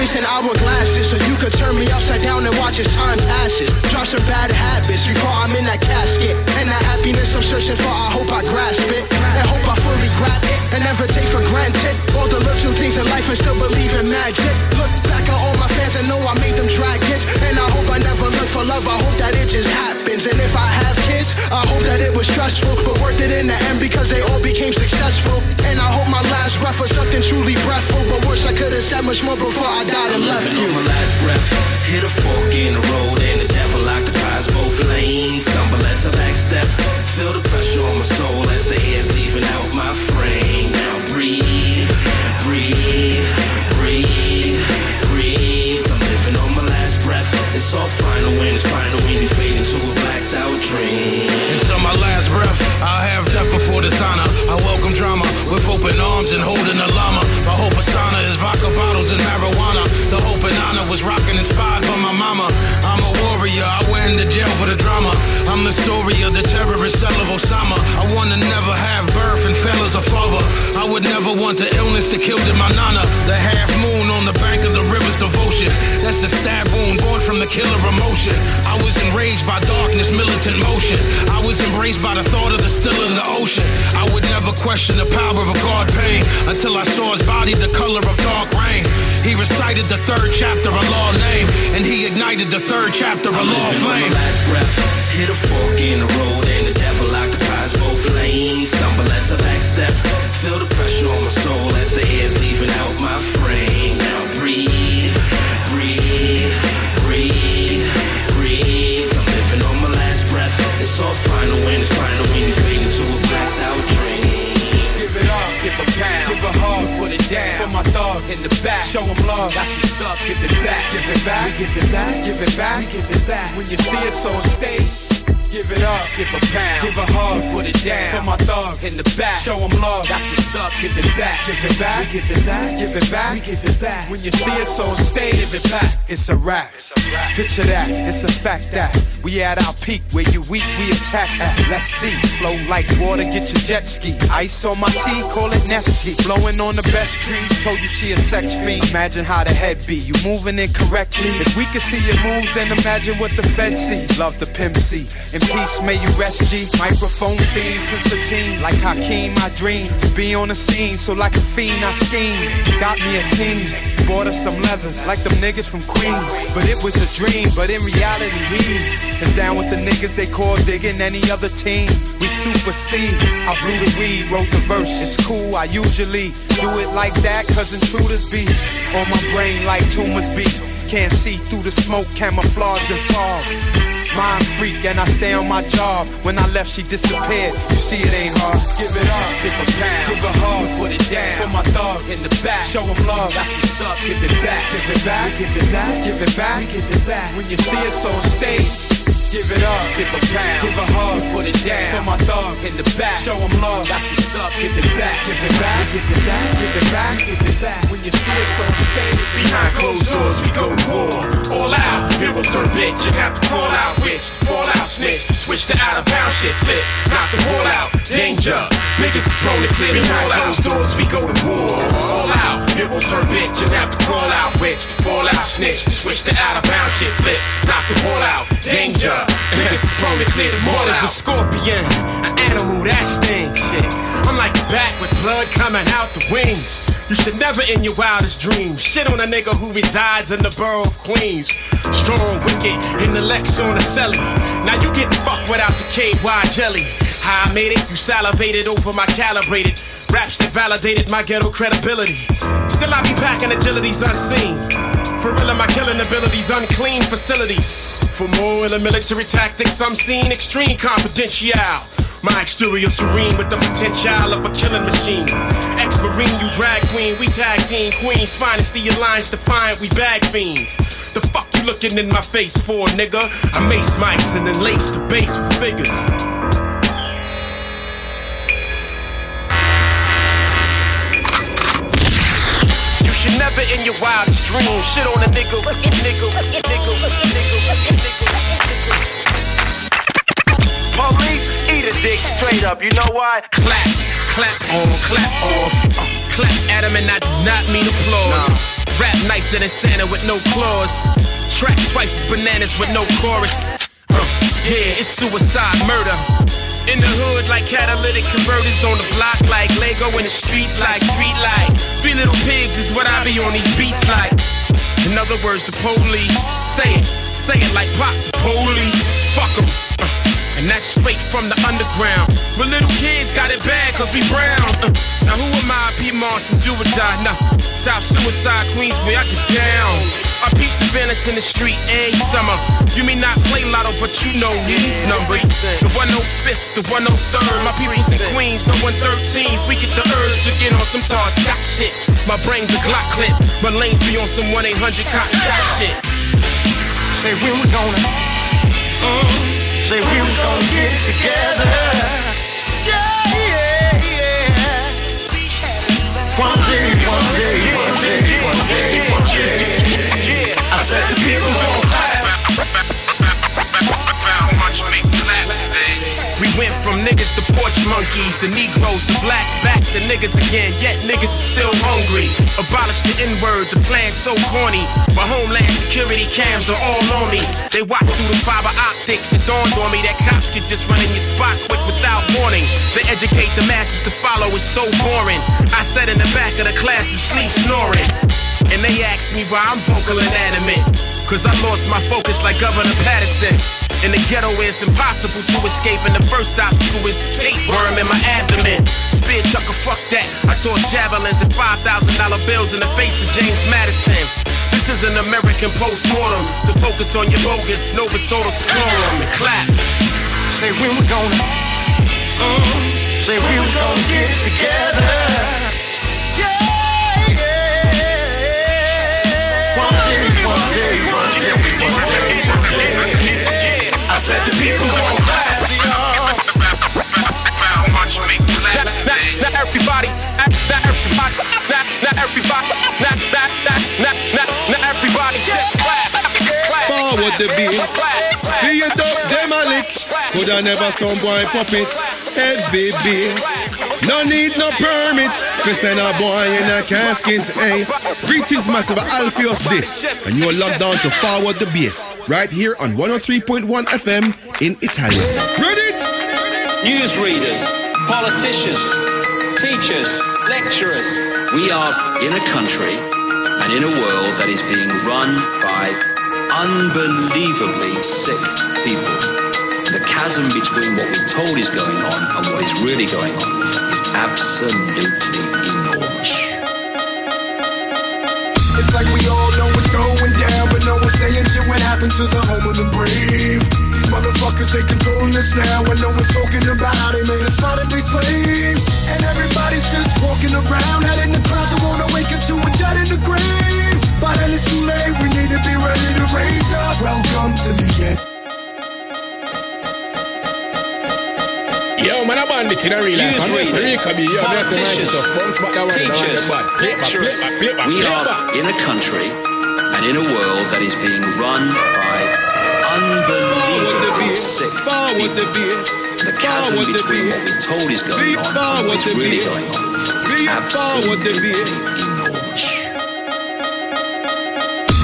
In hourglasses so you could turn me upside down and watch as time passes. Drop some bad habits before I'm in that casket. And that happiness I'm searching for, I hope I grasp it. And hope I fully grab it and never take for granted. All the little things in life and still believe in magic. Look back all my fans and know I made them dragons. And I hope I never look for love, I hope that it just happens. And if I have kids, I hope that it was stressful, but worth it in the end because they all became successful. And I hope my last breath was something truly breathful, but wish I could have said much more before I died and left you. my last breath. Hit a fork in the road and the devil occupies both lanes. Stumble as I backstep. Feel the pressure on my soul final when the story of the terrorist cell of Osama. I wanna never have birth and fail as a father. I would never want the illness that killed my nana. The half moon on the bank of the river's devotion. That's the stab wound born from the killer emotion. I was enraged by darkness, militant motion. I was embraced by the thought of the still in the ocean. I would never question the power of a God pain until I saw his body the color of dark rain. He recited the third chapter of law name, and he ignited the third chapter of law flame. Last breath. Hit a fork in the road and the devil occupies both lanes. Stumble as I backstep. Feel the pressure on my soul as the air's leaving out my frame. Now breathe, breathe, breathe, breathe. I'm living on my last breath. It's all final when it's final when you fade into a blacked out dream. Give it up, give a pound, give a hug, put it down. For my thugs in the back, show them love. That's what's up, give it back, give it back, we give it back, give it back, we give it back. When you see us on stage. Give it up, give a pound, give a hug, put it down. For my thugs in the back, show them love. That's what's up, give it back, give it back, we give it back, give it back, we give it back. When you see us on stage, give it back. It's a rap, picture that, it's a fact that we at our peak where you weak, we attack at. Let's see, flow like water, get your jet ski. Ice on my tea, call it nasty. Blowing on the best tree, told you she a sex fiend. Imagine how the head be, you moving incorrectly. If we could see your moves, then imagine what the feds see. Love the pimp C. In peace, may you rest G. Microphone theme since a teen. Like Hakeem, I dream to be on the scene. So like a fiend, I scheme. Got me a team. Bought us some leathers, like them niggas from Queens. But it was a dream, but in reality, he's is down with the niggas they call digging any other team. We supersede. I blew the weed, wrote the verse. It's cool, I usually do it like that, cause intruders be on my brain like tumors be. Can't see through the smoke, camouflage the fog. Mind freak, and I stay on my job. When I left, she disappeared. You see, it ain't hard. Give it up, give a pound, give a hug, put it down. For my thugs in the back, show them love. That's what's up. Give it back, give it back, give it back, give it back, give it back. When you see us on stage. Give it up, give a pound, give a hug, put it down. For my thugs in the back, show them love. That's what's up. Give it back, give it back, give it back, give it back, give it back. When you see us on stage, Behind closed doors, we go to war. All out, here heroes turn bitch. You have to crawl out, witch. Fall out, snitch. Switch to out of bounds, shit flip. Knock the wall out, danger. Niggas is prone to clear. Behind closed doors, we go to war. All out, heroes turn bitch. You have to crawl out, witch. fall out snitch, switch to out of bounds shit, flip, knock the ball out, danger. Niggas is prone to clear the What is a scorpion? An animal that stinks. Shit. I'm like a bat with blood coming out the wings. You should never in your wildest dreams shit on a nigga who resides in the borough of Queens. Strong, wicked, intellects on the celly. Now you getting fucked without the KY jelly. How I made it, you salivated over my calibrated. Raps that validated my ghetto credibility. Still I be packing agilities unseen. For real, my killing abilities, unclean facilities. For more in the military tactics, I'm seeing extreme confidential. My exterior serene with the potential of a killing machine. Ex-marine, you drag queen, we tag team queens. Finest the alliance defiant, we bag fiends. The fuck you looking in my face for, nigga? I mace mics and then lace the bass for figures. You should never in your wildest dreams shit on a nigga, nigga, nigga, nigga, nigga. Police, eat a dick straight up. You know why? Clap, clap on, clap off. Uh, clap at him and I do not mean applause. Rap nicer than Santa with no claws. Track twice as bananas with no chorus. Uh, yeah, it's suicide murder. In the hood like catalytic converters on the block like Lego in the streets like street light. Three little pigs is what I be on these beats like. In other words, the police say it, say it like pop the police. Fuck 'em. And that's straight from the underground. But little kids got it bad cause we brown. Uh, now who am I? P. Martin, do or die. Nah, South Suicide, Queensbury, I get down. I peep surveillance in the street every summer. You may not play lotto, but you know these numbers. The 105th, the 103rd. My people's in Queens, no 113th. We get the urge to get on some tar Scott shit. My brain's a Glock clip. My lanes be on some 1 800 cop shot shit. Say when we gonna, uh, say we were gonna get together. Yeah, yeah, yeah. One day, one day, one day, one day, one day. I said the people gon' clap. Watch me went from niggas to porch monkeys, the Negroes, the blacks, back to niggas again. Yet niggas is still hungry. Abolish the N-word, the plan's so corny. My homeland security cams are all on me. They watch through the fiber optics. It dawned on me that cops could just run in your spot quick without warning. They educate the masses to follow. It's so boring. I sat in the back of the class and sleep snoring. And they asked me why I'm vocal inanimate. Cause I lost my focus like Governor Paterson. In the ghetto, it's impossible to escape. And the first obstacle is the tapeworm in my abdomen. Spear chucker, fuck that. I tore javelins and $5,000 bills in the face of James Madison. This is an American postmortem to focus on your bogus Novasodal scrotum and clap. Say when we were gonna, uh, say we were gonna get together. Yeah, I said the people gon' clap. Watch me collapse Now, everybody, now everybody, now, everybody, now, everybody clap. clap. Forward the bass. Be it up, them a lick. Coulda never some boy pop it. Heavy bass. No need no permit. Me send a boy in a casket. Hey, greetings massive Alpheus this. And you're locked down to Forward the Bass. Right here on 103.1 FM in Italy. Ready? Newsreaders, politicians, teachers, lecturers. We are in a country and in a world that is being run by unbelievably sick people. The chasm between what we're told is going on and what is really going on is absolutely enormous. It's like we all know what's going down, but no one's saying shit what happened to the home of the brave. These motherfuckers, they controlling us now, and no one's talking about how they made us modern day slaves. And everybody's just walking around, head in the clouds, and wanna wake up to a dead in the grave. By then it's too late, we need to be ready to raise up. Welcome to the end. Yo, man, a bandit in a real life. I'm just Rika B. Yo, that's the mic it up. Bounce back that one. That one teachers, get bad. Play it back, play it back, play it back, we are in a country and in a world that is being run by unbelievably sick Forward the bass. The chasm Forward the between what we're told is going on and forward what is the really bass. going on is forward the absolutely enormous.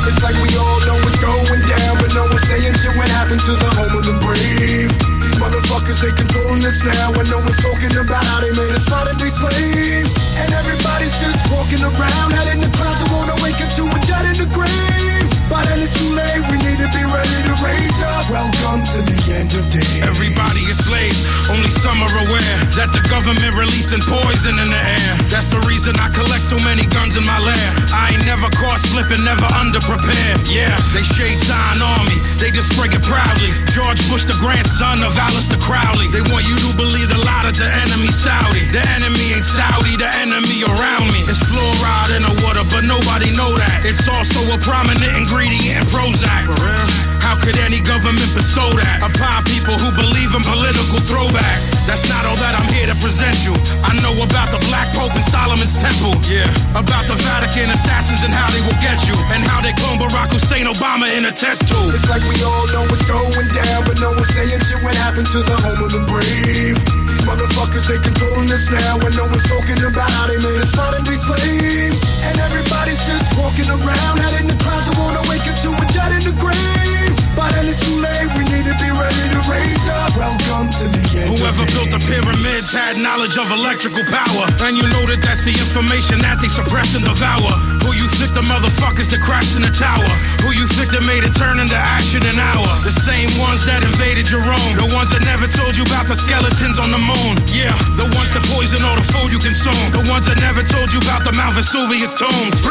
It's like we all know what's going down, but no one's saying shit what happened to the home of the brave. These motherfuckers, they controlling us now, and no one's talking about how they made us modern day slaves. And everybody's just walking around, head in the clouds, and wanna wake up to a dead in the grave. By then it's too late, we need to be ready to raise up. Welcome to the end of days. Everybody is slaves, only some are aware that the government releasing poison in the air. That's the reason I collect so many guns in my lair. I ain't never caught slipping, never underprepared. Yeah, they shade sign on me, they display it proudly. George Bush, the grandson of Aleister Crowley. They want you to believe the lie that the enemy Saudi. The enemy ain't Saudi, the enemy around me. It's fluoride in the water, but nobody know that. It's also a prominent ingredient in Prozac. For real? How could any government bestow that upon people who believe in political throwback? That's not all that I'm here to present you. I know about the Black Pope and Solomon's Temple. Yeah. About the Vatican assassins and how they will get you. And how they clone Barack Hussein Obama in a test tube. It's like we all know what's going down, but no one's saying shit what happened to the home of the brave. Motherfuckers, they controlling us now, and no one's talking about how they made us modern day slaves. And everybody's just walking around, head in the clouds, I wanna wake up to a dead in the grave. By then it's too late, we need to be ready to raise up. Welcome to the end. Whoever built the pyramids had knowledge of electrical power. And you know that that's the information that they suppress and devour. Who you think the motherfuckers that crashed in the tower? Who you think that made it turn into action an hour? The same ones that invaded your own. The ones that never told you about the skeletons on the moon. Yeah, the ones that poison all the food you consume. The ones that never told you about the Mount Vesuvius tombs.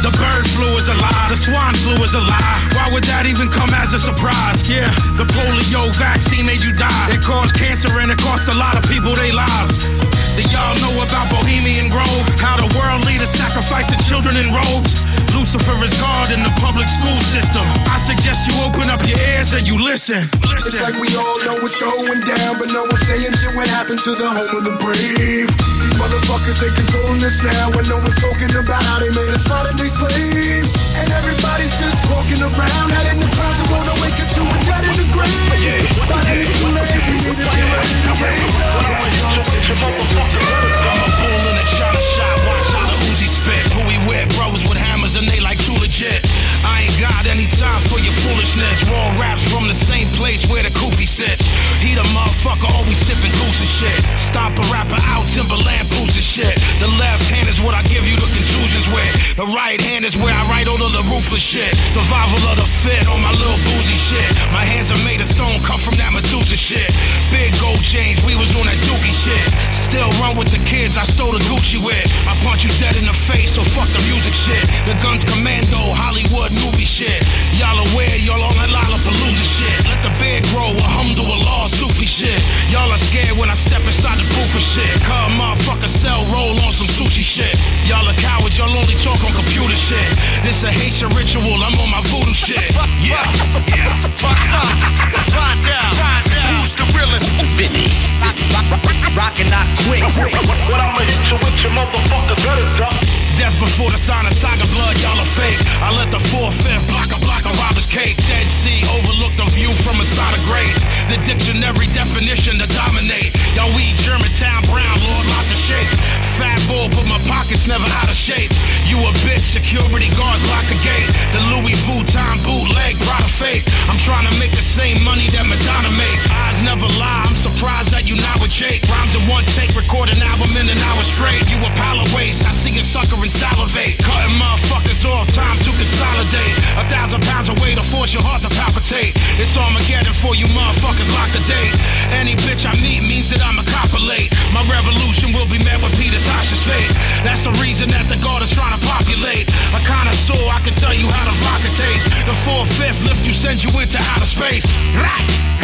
The bird flu is a lie. The swine flu is a lie. Why would that even come as a surprise? Yeah, the polio vaccine made you die. It caused cancer and it cost a lot of people their lives. Do y'all know about Bohemian Grove? How the world leaders sacrificing children in robes? Lucifer is God in the public school system. I suggest you open up your ears and you listen. It's like we all know what's going down, but no one's saying shit what happened to the home of the brave. Motherfuckers, they controlling us now, and no one's talking about how they made us modern day slaves. And everybody's just walking around, head in the clouds, and wanna wake up to a dead in the grave. By then it's too late, we need to be ready to raise up. I'm in a china shop, watch how the Uzi spit. Who we with? Brothers with hammers and they like too legit. Got any time for your foolishness. Raw raps from the same place where the koofy sits. He the motherfucker always sipping goose and shit. Stomp a rapper out, Timberland boots and shit. The left hand is what I give you the contusions with. The right hand is where I write all of the ruthless shit. Survival of the fit on my little boozy shit. My hands are made of stone, cut from that Medusa shit. Big gold chains, we was on that dookie shit. Still run with the kids I stole the Gucci with. I punch you dead in the face, so fuck the music shit. The guns commando, Hollywood movie shit. Y'all aware, y'all on that Lollapalooza shit. Let the beard grow, alhamdulillah, Sufi shit. Y'all are scared when I step inside the booth for shit. Car motherfucker cell, roll on some sushi shit. Y'all are cowards, y'all only talk on computer shit. This a Haitian ritual, I'm on my voodoo shit. Yeah. Find out who's the realest. Vinnie. Rockin' not quick. What I'ma hit you with your motherfucker better duck. That's before the sign of tiger blood, y'all are fake. I let the four-fifth block a block of robbers cake. Dead Sea overlook the view from inside a grade. The dictionary definition to dominate. Y'all weed Germantown brown, Lord, lots of shake. Fat bull, but my pockets never out of shape. You a bitch, security guards lock the gate. The Louis Vuitton bootleg, Prada fake. I'm trying to make the same money that Madonna make. Eyes never lie, I'm surprised that you not with Jake. Rhymes in one take, record an album in an hour straight. You a pile of waste, I see a sucker and salivate. Cutting motherfuckers off, time to consolidate. A thousand pounds weight to force your heart to palpitate. It's Armageddon for you motherfuckers, lock the date. Send you into outer space. Right.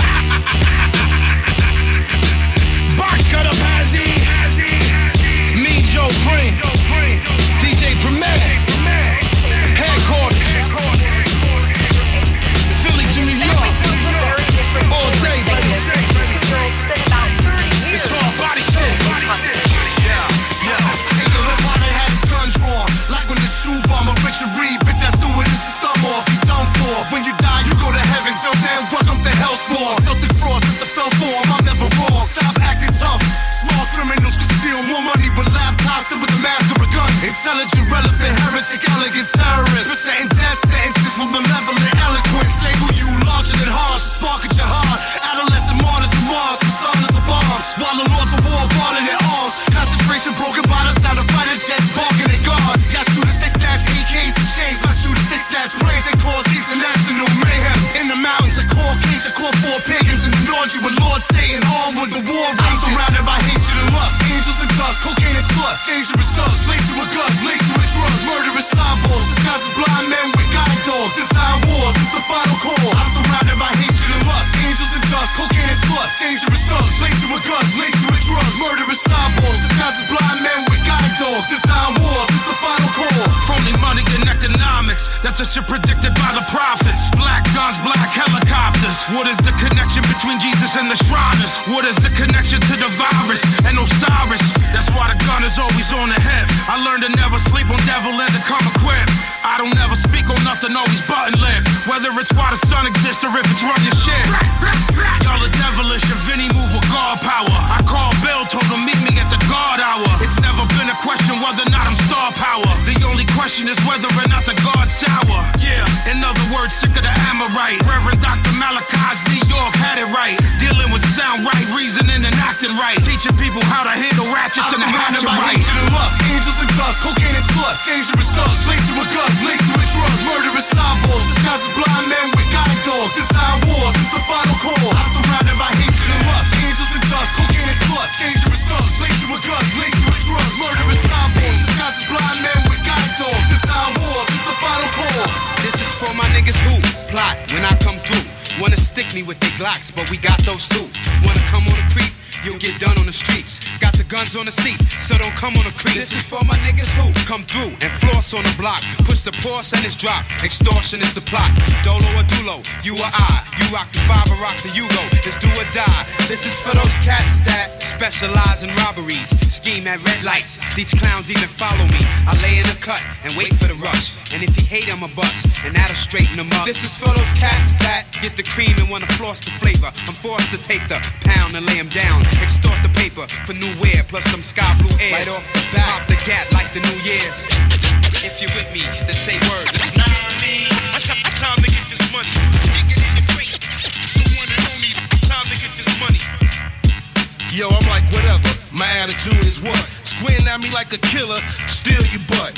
Sluts, dangerous thugs, laced with guns, laced with drugs, murderous cyborgs, disguised as blind men with guide dogs. Design wars, it's the final call. I'm surrounded by hatred and lust, angels and dust, cocaine and sluts, dangerous thugs, laced with guns, laced with drugs, murderous cyborgs, disguised as blind men with guide dogs. Design wars, it's the final call. This is for my niggas who plot when I come through. Wanna stick me with their Glocks, but we got those too. Wanna come on the creep? You'll get done on the streets. Got the guns on the seat, so don't come on the creep. This is for my niggas who come through and floss on the block. Push the Porsche and it's drop. Extortion is the plot. Dolo or Dulo, you or I. You rock the five or rock the Yugo. It's do or die. This is for those cats that specialize in robberies. Scheme at red lights. These clowns even follow me. I lay in the cut and wait for the rush. And if he hate, I'm a bust. And that'll straighten them up. This is for those cats that get the cream and wanna floss the flavor. I'm forced to take the pound and lay him down. Extort the paper for new wear, plus some sky blue airs. Right off the bat, pop the gap like the New Year's. If you're with me, then say word. Nah. It's it's time to get this money. Dig in the crate. The one and only. Time to get this money. Yo, I'm like, whatever. My attitude is what? Squinting at me like a killer, steal your butt.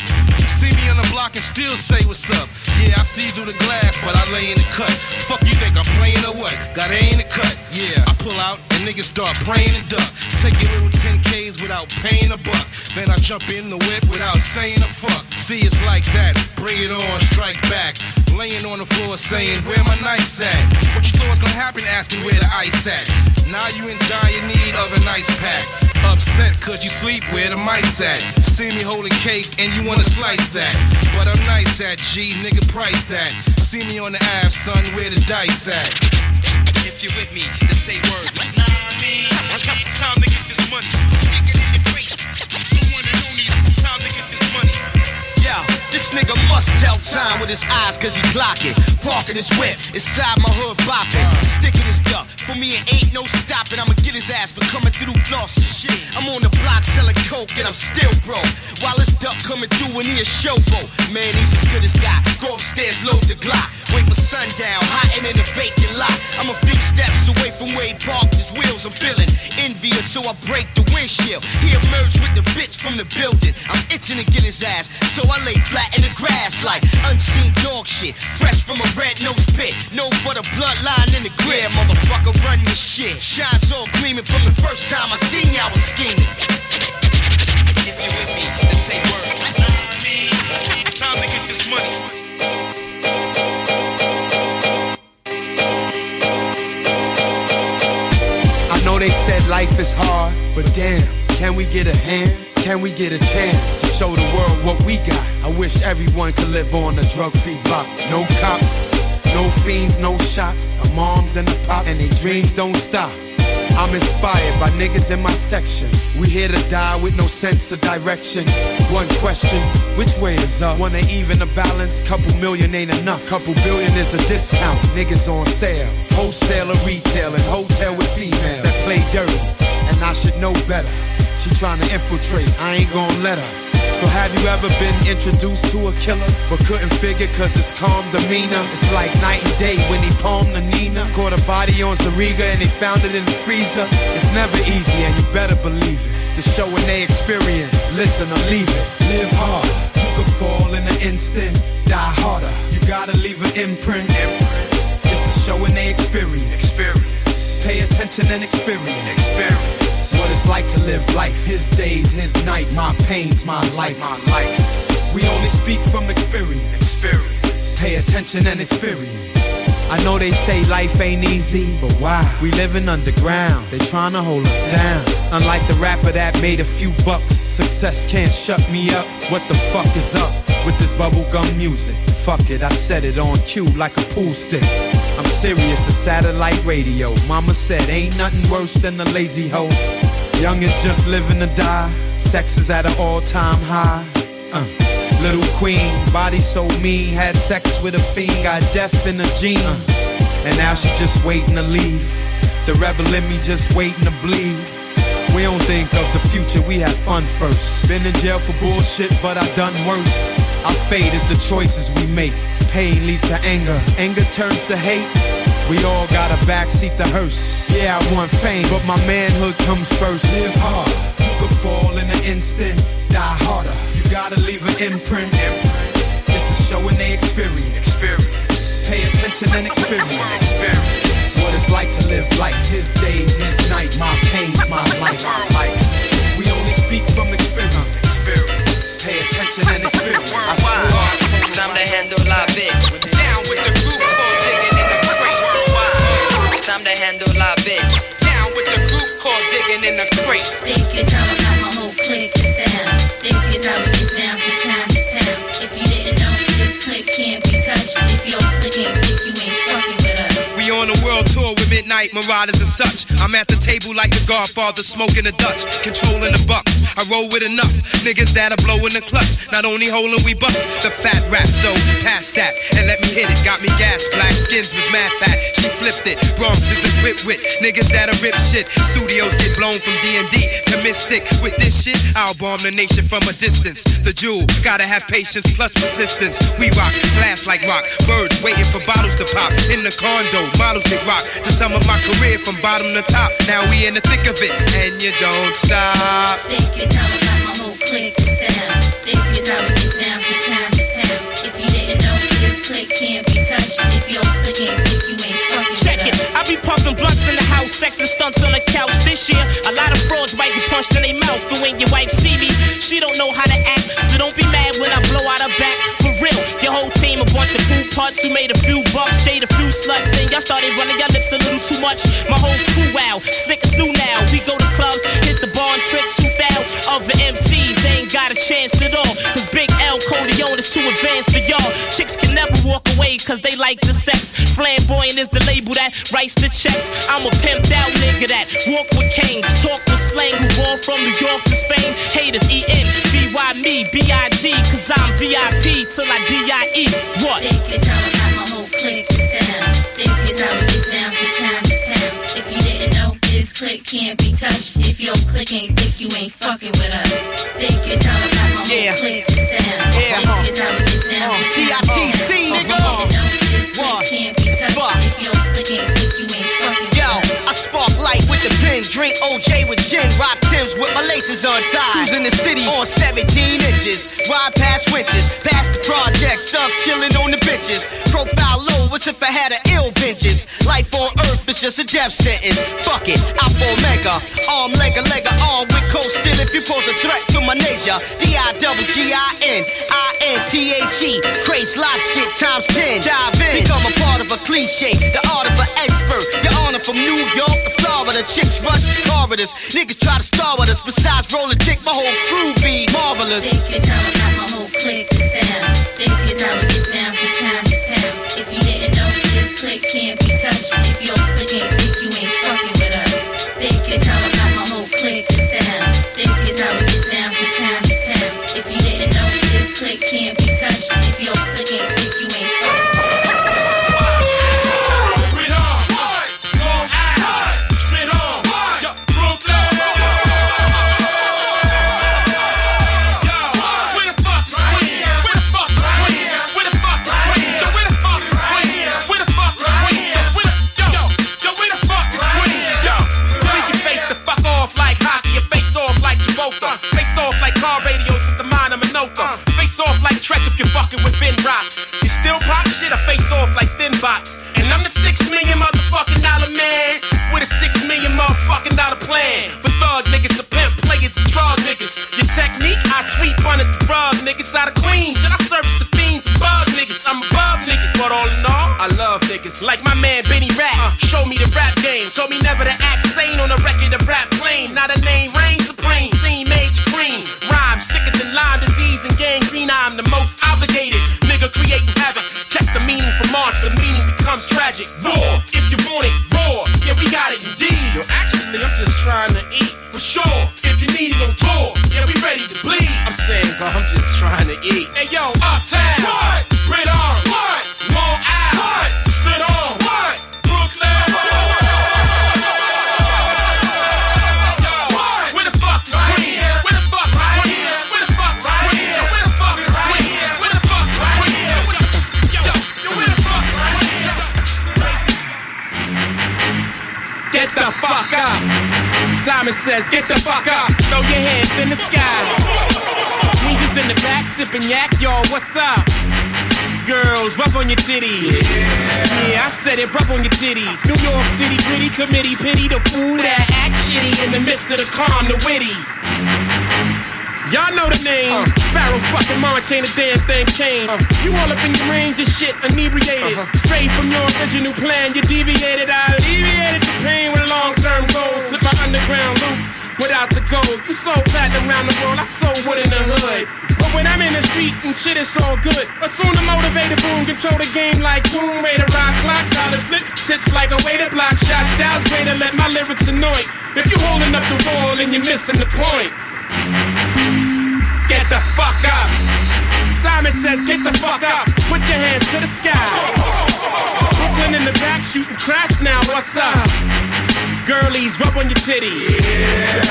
See me on the block and still say what's up. Yeah, I see you through the glass, but I lay in the cut. Fuck you think I'm playing or what? Got A in the cut. Yeah, I pull out and niggas start praying and duck. Take your little 10Ks without paying a buck. Then I jump in the whip without saying a fuck. See, it's like that. Bring it on, strike back. Laying on the floor saying, Where my nights at? What you thought was gonna happen? Asking where the ice at. Now you in dire need of an ice pack. Upset cause you sleep where the mice at. See me holding cake and you wanna slice that. But I'm nice at G, nigga, price that. See me on the app, son, where the dice at. If you're with me, then say word. Nah, me. Time to get this money. Nigga must tell time with his eyes cause he clocking. Parking his whip inside my hood bopping. Sticking his duck. For me, it ain't no stopping. I'ma get his ass for coming through and shit. I'm on the block selling coke and I'm still broke. While this duck coming through and he a showboat. Man, he's as good as got. Go upstairs, load the Glock. Wait for sundown, hiding in a vacant lot. I'm a few steps away from where he parked his wheels. I'm feeling envious, so I break the windshield. He emerged with the bitch from the building. I'm itching to get his ass, so I lay flat in the grass like unseen dog shit. Fresh from a red nose pit. No for the bloodline in the grid. Motherfucker, run your shit. Shines all gleaming from the first time I seen y'all was scheming. If you're with me, then say word. Me. Time to get this money. They said life is hard, but damn, can we get a hand? Can we get a chance to show the world what we got? I wish everyone could live on a drug-free block. No cops, no fiends, no shots. Our moms and the pops, and their dreams don't stop. I'm inspired by niggas in my section. We here to die with no sense of direction. One question, which way is up? Wanna even the balance? Couple million ain't enough. Couple billion is a discount. Niggas on sale. Wholesale or retail and hotel with females that play dirty. And I should know better. She tryna infiltrate, I ain't gon' let her. So have you ever been introduced to a killer, but couldn't figure cause his calm demeanor? It's like night and day when he palmed the Nina. Caught a body on Zariga and they found it in the freezer. It's never easy and you better believe it. The show and they experience, listen or leave it. Live hard, you could fall in an instant, die harder. You gotta leave an imprint. It's the show and they experience. Experience. Pay attention and experience. Experience. What it's like to live life. His days, his nights. My pains, my likes. My likes. We only speak from experience. Experience. Pay attention and experience. I know they say life ain't easy, but why? We living underground. They trying to hold us down. Unlike the rapper that made a few bucks, success can't shut me up. What the fuck is up with this bubblegum music? Fuck it, I set it on cue like a pool stick. I'm serious, a satellite radio. Mama said ain't nothing worse than a lazy hoe. Youngins just living to die. Sex is at an all-time high. Uh. Little queen, body so mean, had sex with a fiend, got death in her jeans. And now she just waiting to leave. The rebel in me just waiting to bleed. We don't think of the future, we have fun first. Been in jail for bullshit, but I done worse. Our fate is the choices we make. Pain leads to anger, anger turns to hate. We all got a backseat to hearse. Yeah, I want fame, but my manhood comes first. Live hard, you could fall in an instant, die harder. You gotta leave an imprint. It's the show and they experience. Experience. Pay attention and experience. Experience. What it's like to live life. His days, his nights. My pains, my likes. We only speak from experience. Experience. Pay attention and experience. I swear. Time to handle la bitch. Down with the group called digging in the crate. Time to handle la bitch. Down with the group called digging in the crate. Think it's how I my whole clique to sound. Midnight Marauders and such. I'm at the table like the Godfather, smoking a Dutch, controlling the bucks. I roll with enough niggas that'll blow in the clutch. Not only holding we bust the fat rap, so pass that and let me hit it. Got me gas, black skins was mad fat. She flipped it. Bronx is equipped with niggas that'll rip shit. Studios get blown from D&D to Mystic. With this shit, I'll bomb the nation from a distance. The jewel, gotta have patience plus persistence. We rock, glass like rock. Birds waiting for bottles to pop. In the condo, models get rock. To sum up my career from bottom to top. Now we in the thick of it, and you don't stop. Think it's how I got my whole clique to sound. Think it's how it gets down from town to town. If you didn't know, this clique can't be touched. If your clique ain't think you ain't fucking Check it. us. I be puffing blunts in the house, sex and stunts on the couch. This year, a lot of frauds might get punched in their mouth. And when your wife see me, she don't know how to act. So don't be mad when I blow out her back. For real, team a bunch of food parts who made a few bucks, shade a few sluts. Then y'all started running your lips a little too much. My whole crew out, slick as new now. We go to clubs, hit the bar and trick two thou. Other MCs ain't got a chance at all. Cause Big is too advanced for y'all. Chicks can never walk away cause they like the sex. Flamboyant is the label that writes the checks. I'm a pimped out nigga that walk with kings, talk with slang, who born from New York to Spain. Haters E N V Y me B I G cause I'm VIP till I D I E. What? Think it's how I got my whole clique to sound. Think it's how it gets down from town to town. If you didn't know, this clique can't be touched. If your clique ain't think you ain't fucking with us. Think it's how I got my whole clique to sound. Drink OJ with gin, rock Tims with my laces untied. Cruising the city on 17 inches, ride past winches, past the projects, up chilling on the benches. Profile low, what's if I had an ill vengeance? Life on earth is just a death sentence. Fuck it, I'm Omega, arm, leg, a leg, a arm with coast still if you pose a threat to my nature. D-I-double-G-I-N, I-N-T-H-E, craze lot shit times 10. Dive in, become a part of a cliche, the art of an expert. Honor from New York to Florida, chicks rush corridors. Niggas try to star with us, besides rolling dick, my whole crew be marvelous. Think it's how got my whole clique to sound. Think it's how it gets down from town to town. If you didn't know, this clique can't be touched. Stretch if you're fucking with Ben Rock. You still pop shit, I face off like Thin Box. And I'm the six million motherfucking dollar man with a six million motherfucking dollar plan. For thug niggas to pimp players and draw niggas. Your technique, I sweep under the drug niggas out of Queens. Should I serve the fiends above niggas? I'm above niggas, but all in all, I love niggas. Like my man Benny Rat, uh, show me the rap game. Told me never to act sane on a record of rap plane. Not a name range Most obligated nigga creating havoc. Check the meaning for March, the meaning becomes tragic. Raw, if you want it, raw. Yeah, we got it indeed. Yo, actually, I'm just trying to eat for sure. If you need it on tour, yeah, we ready to bleed. I'm saying, girl, I'm just trying to eat. Hey, yo, uptown. What? Fuck up. Simon says, get the fuck up. Throw your hands in the sky. Weezer's in the back, sipping yak, y'all, what's up? Girls, rub on your titties. Yeah. I said it, rub on your titties. New York City gritty committee, pity the fool that act shitty in the midst of the calm, the witty. Y'all know the name. Uh-huh. Pharoahe fucking Monch ain't a damn thing changed. Uh-huh. You all up in your range of shit, inebriated. Uh-huh. Straight from your original plan, you deviated. I alleviated the pain with long term goals. Slip my underground loop without the gold. You sold platinum around the world, I sold wood in the hood. But when I'm in the street and shit, it's all good. Assume the motivated boom, control the game like boom, way to rock clock, dollar split, tips like a way to block shots. Styles way to let my lyrics annoy. If you holding up the wall and you're missing the point. Get the fuck up. Simon says, get the fuck up. Put your hands to the sky. Brooklyn in the back shooting crash now. What's up? Girlies, rub on your titties.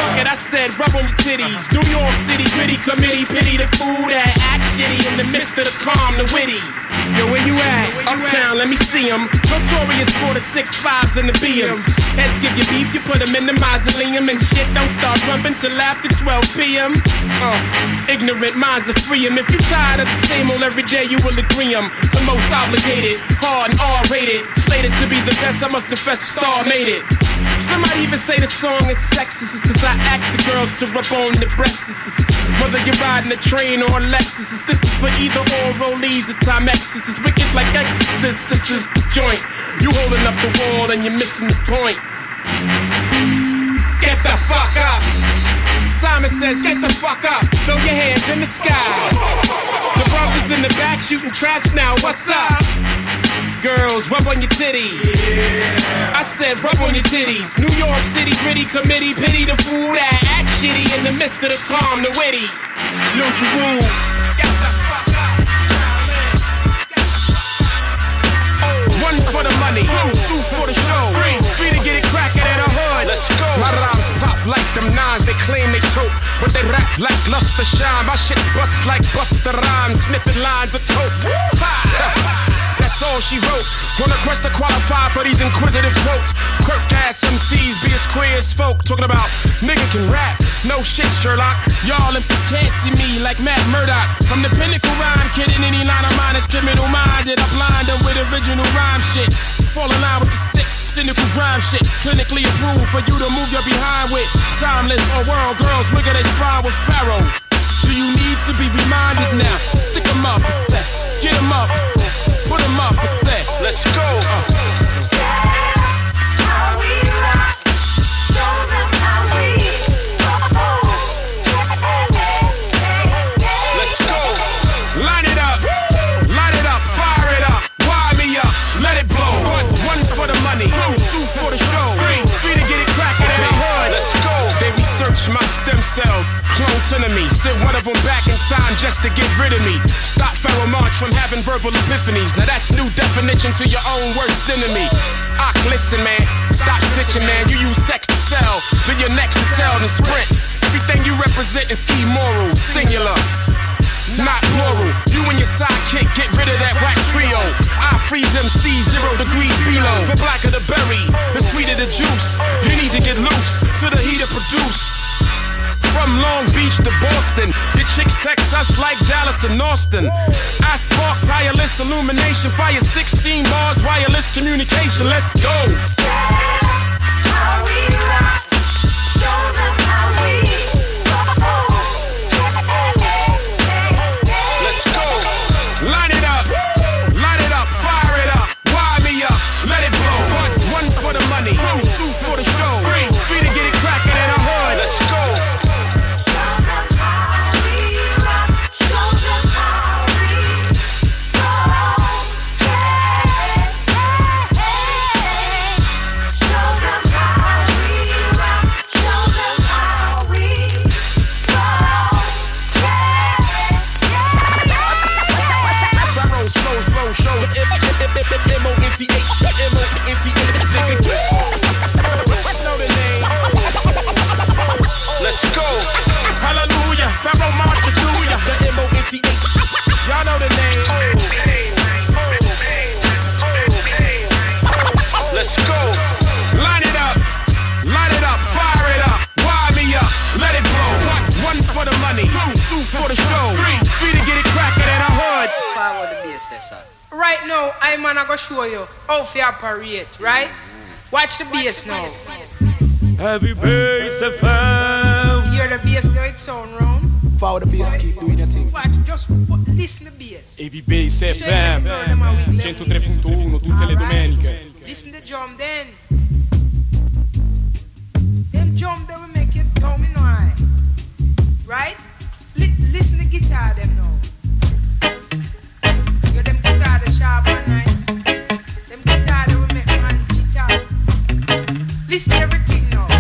Fuck it, I said rub on your titties. New York City gritty committee, pity the fool that act shitty in the midst of the calm, the witty. Yo, where you at? Uptown, let me see 'em. Notorious for the six fives and the BMs. Heads give you beef, you put 'em in the mausoleum. And shit don't start rumping till after 12 p.m. Uh, ignorant minds are free. If you tired of the same old every day, you will agree 'em. The most obligated, hard and R-rated. Slated to be the best, I must confess the star made it. Somebody even say the song is sexist Cause I ask the girls to rub on the breasts Whether you're riding a train or a Lexus This is for either or rollies, the time X's It's wicked like Exorcist, this is the joint. You holding up the wall and you're missing the point. Get the fuck up. Simon says, get the fuck up. Throw your hands in the sky. The brothers in the back shooting traps now, what's up? Girls, rub on your titties. I said, rub on your titties. New York City gritty committee, pity the fool that act shitty in the midst of the calm, the witty. Lose your. One for the money, two for the show, three to get it crackin' at a hood. Let's go. My rhymes pop like them nines, they claim they tote, but they rap like luster shine. My shit bust like Busta Rhymes, sniffing lines of coke. All she wrote. On a quest to qualify for these inquisitive quotes. Quirk ass MCs be as queer as folk. Talking about nigga can rap. No shit, Sherlock. Y'all MCs can't see me like Matt Murdock. I'm the pinnacle rhyme kid in any line of mine is criminal minded. I blind them with original rhyme shit. Fall in line with the sick. Cynical grime shit, clinically approved for you to move your behind with. Timeless or world girls, wiggle they spine with Pharoahe. Do you need to be reminded now? Stick 'em up a get 'em up put 'em up a set. Let's go. Let's Sent one of them back in time just to get rid of me. Stop Monch from having verbal epiphanies. Now that's new definition to your own worst enemy. Ock, listen, man, stop snitching, man. You use sex to sell, then you're next to tell the sprint. Everything you represent is immoral, singular not plural. You and your sidekick get rid of that whack trio. I freeze MC zero degrees below. The blacker the berry, the sweeter the juice. You need to get loose to the heat of produce. From Long Beach to Boston, the chicks text us like Dallas and Austin. I spark tireless illumination, fire 16 bars, wireless communication. Let's go. M-O-N-C-H, you how to operate, right? Watch the bass now. Heavy bass FM. You hear the bass now, it sound round. Forward the bass, keep doing your thing. Watch, just listen to bass. Heavy Bass FM 103.1 tutte le domeniche. Listen to drum then. Them drum they will make it come in high. Right? Li- listen to guitar them now. Yo, them guitar the sharp and Listen to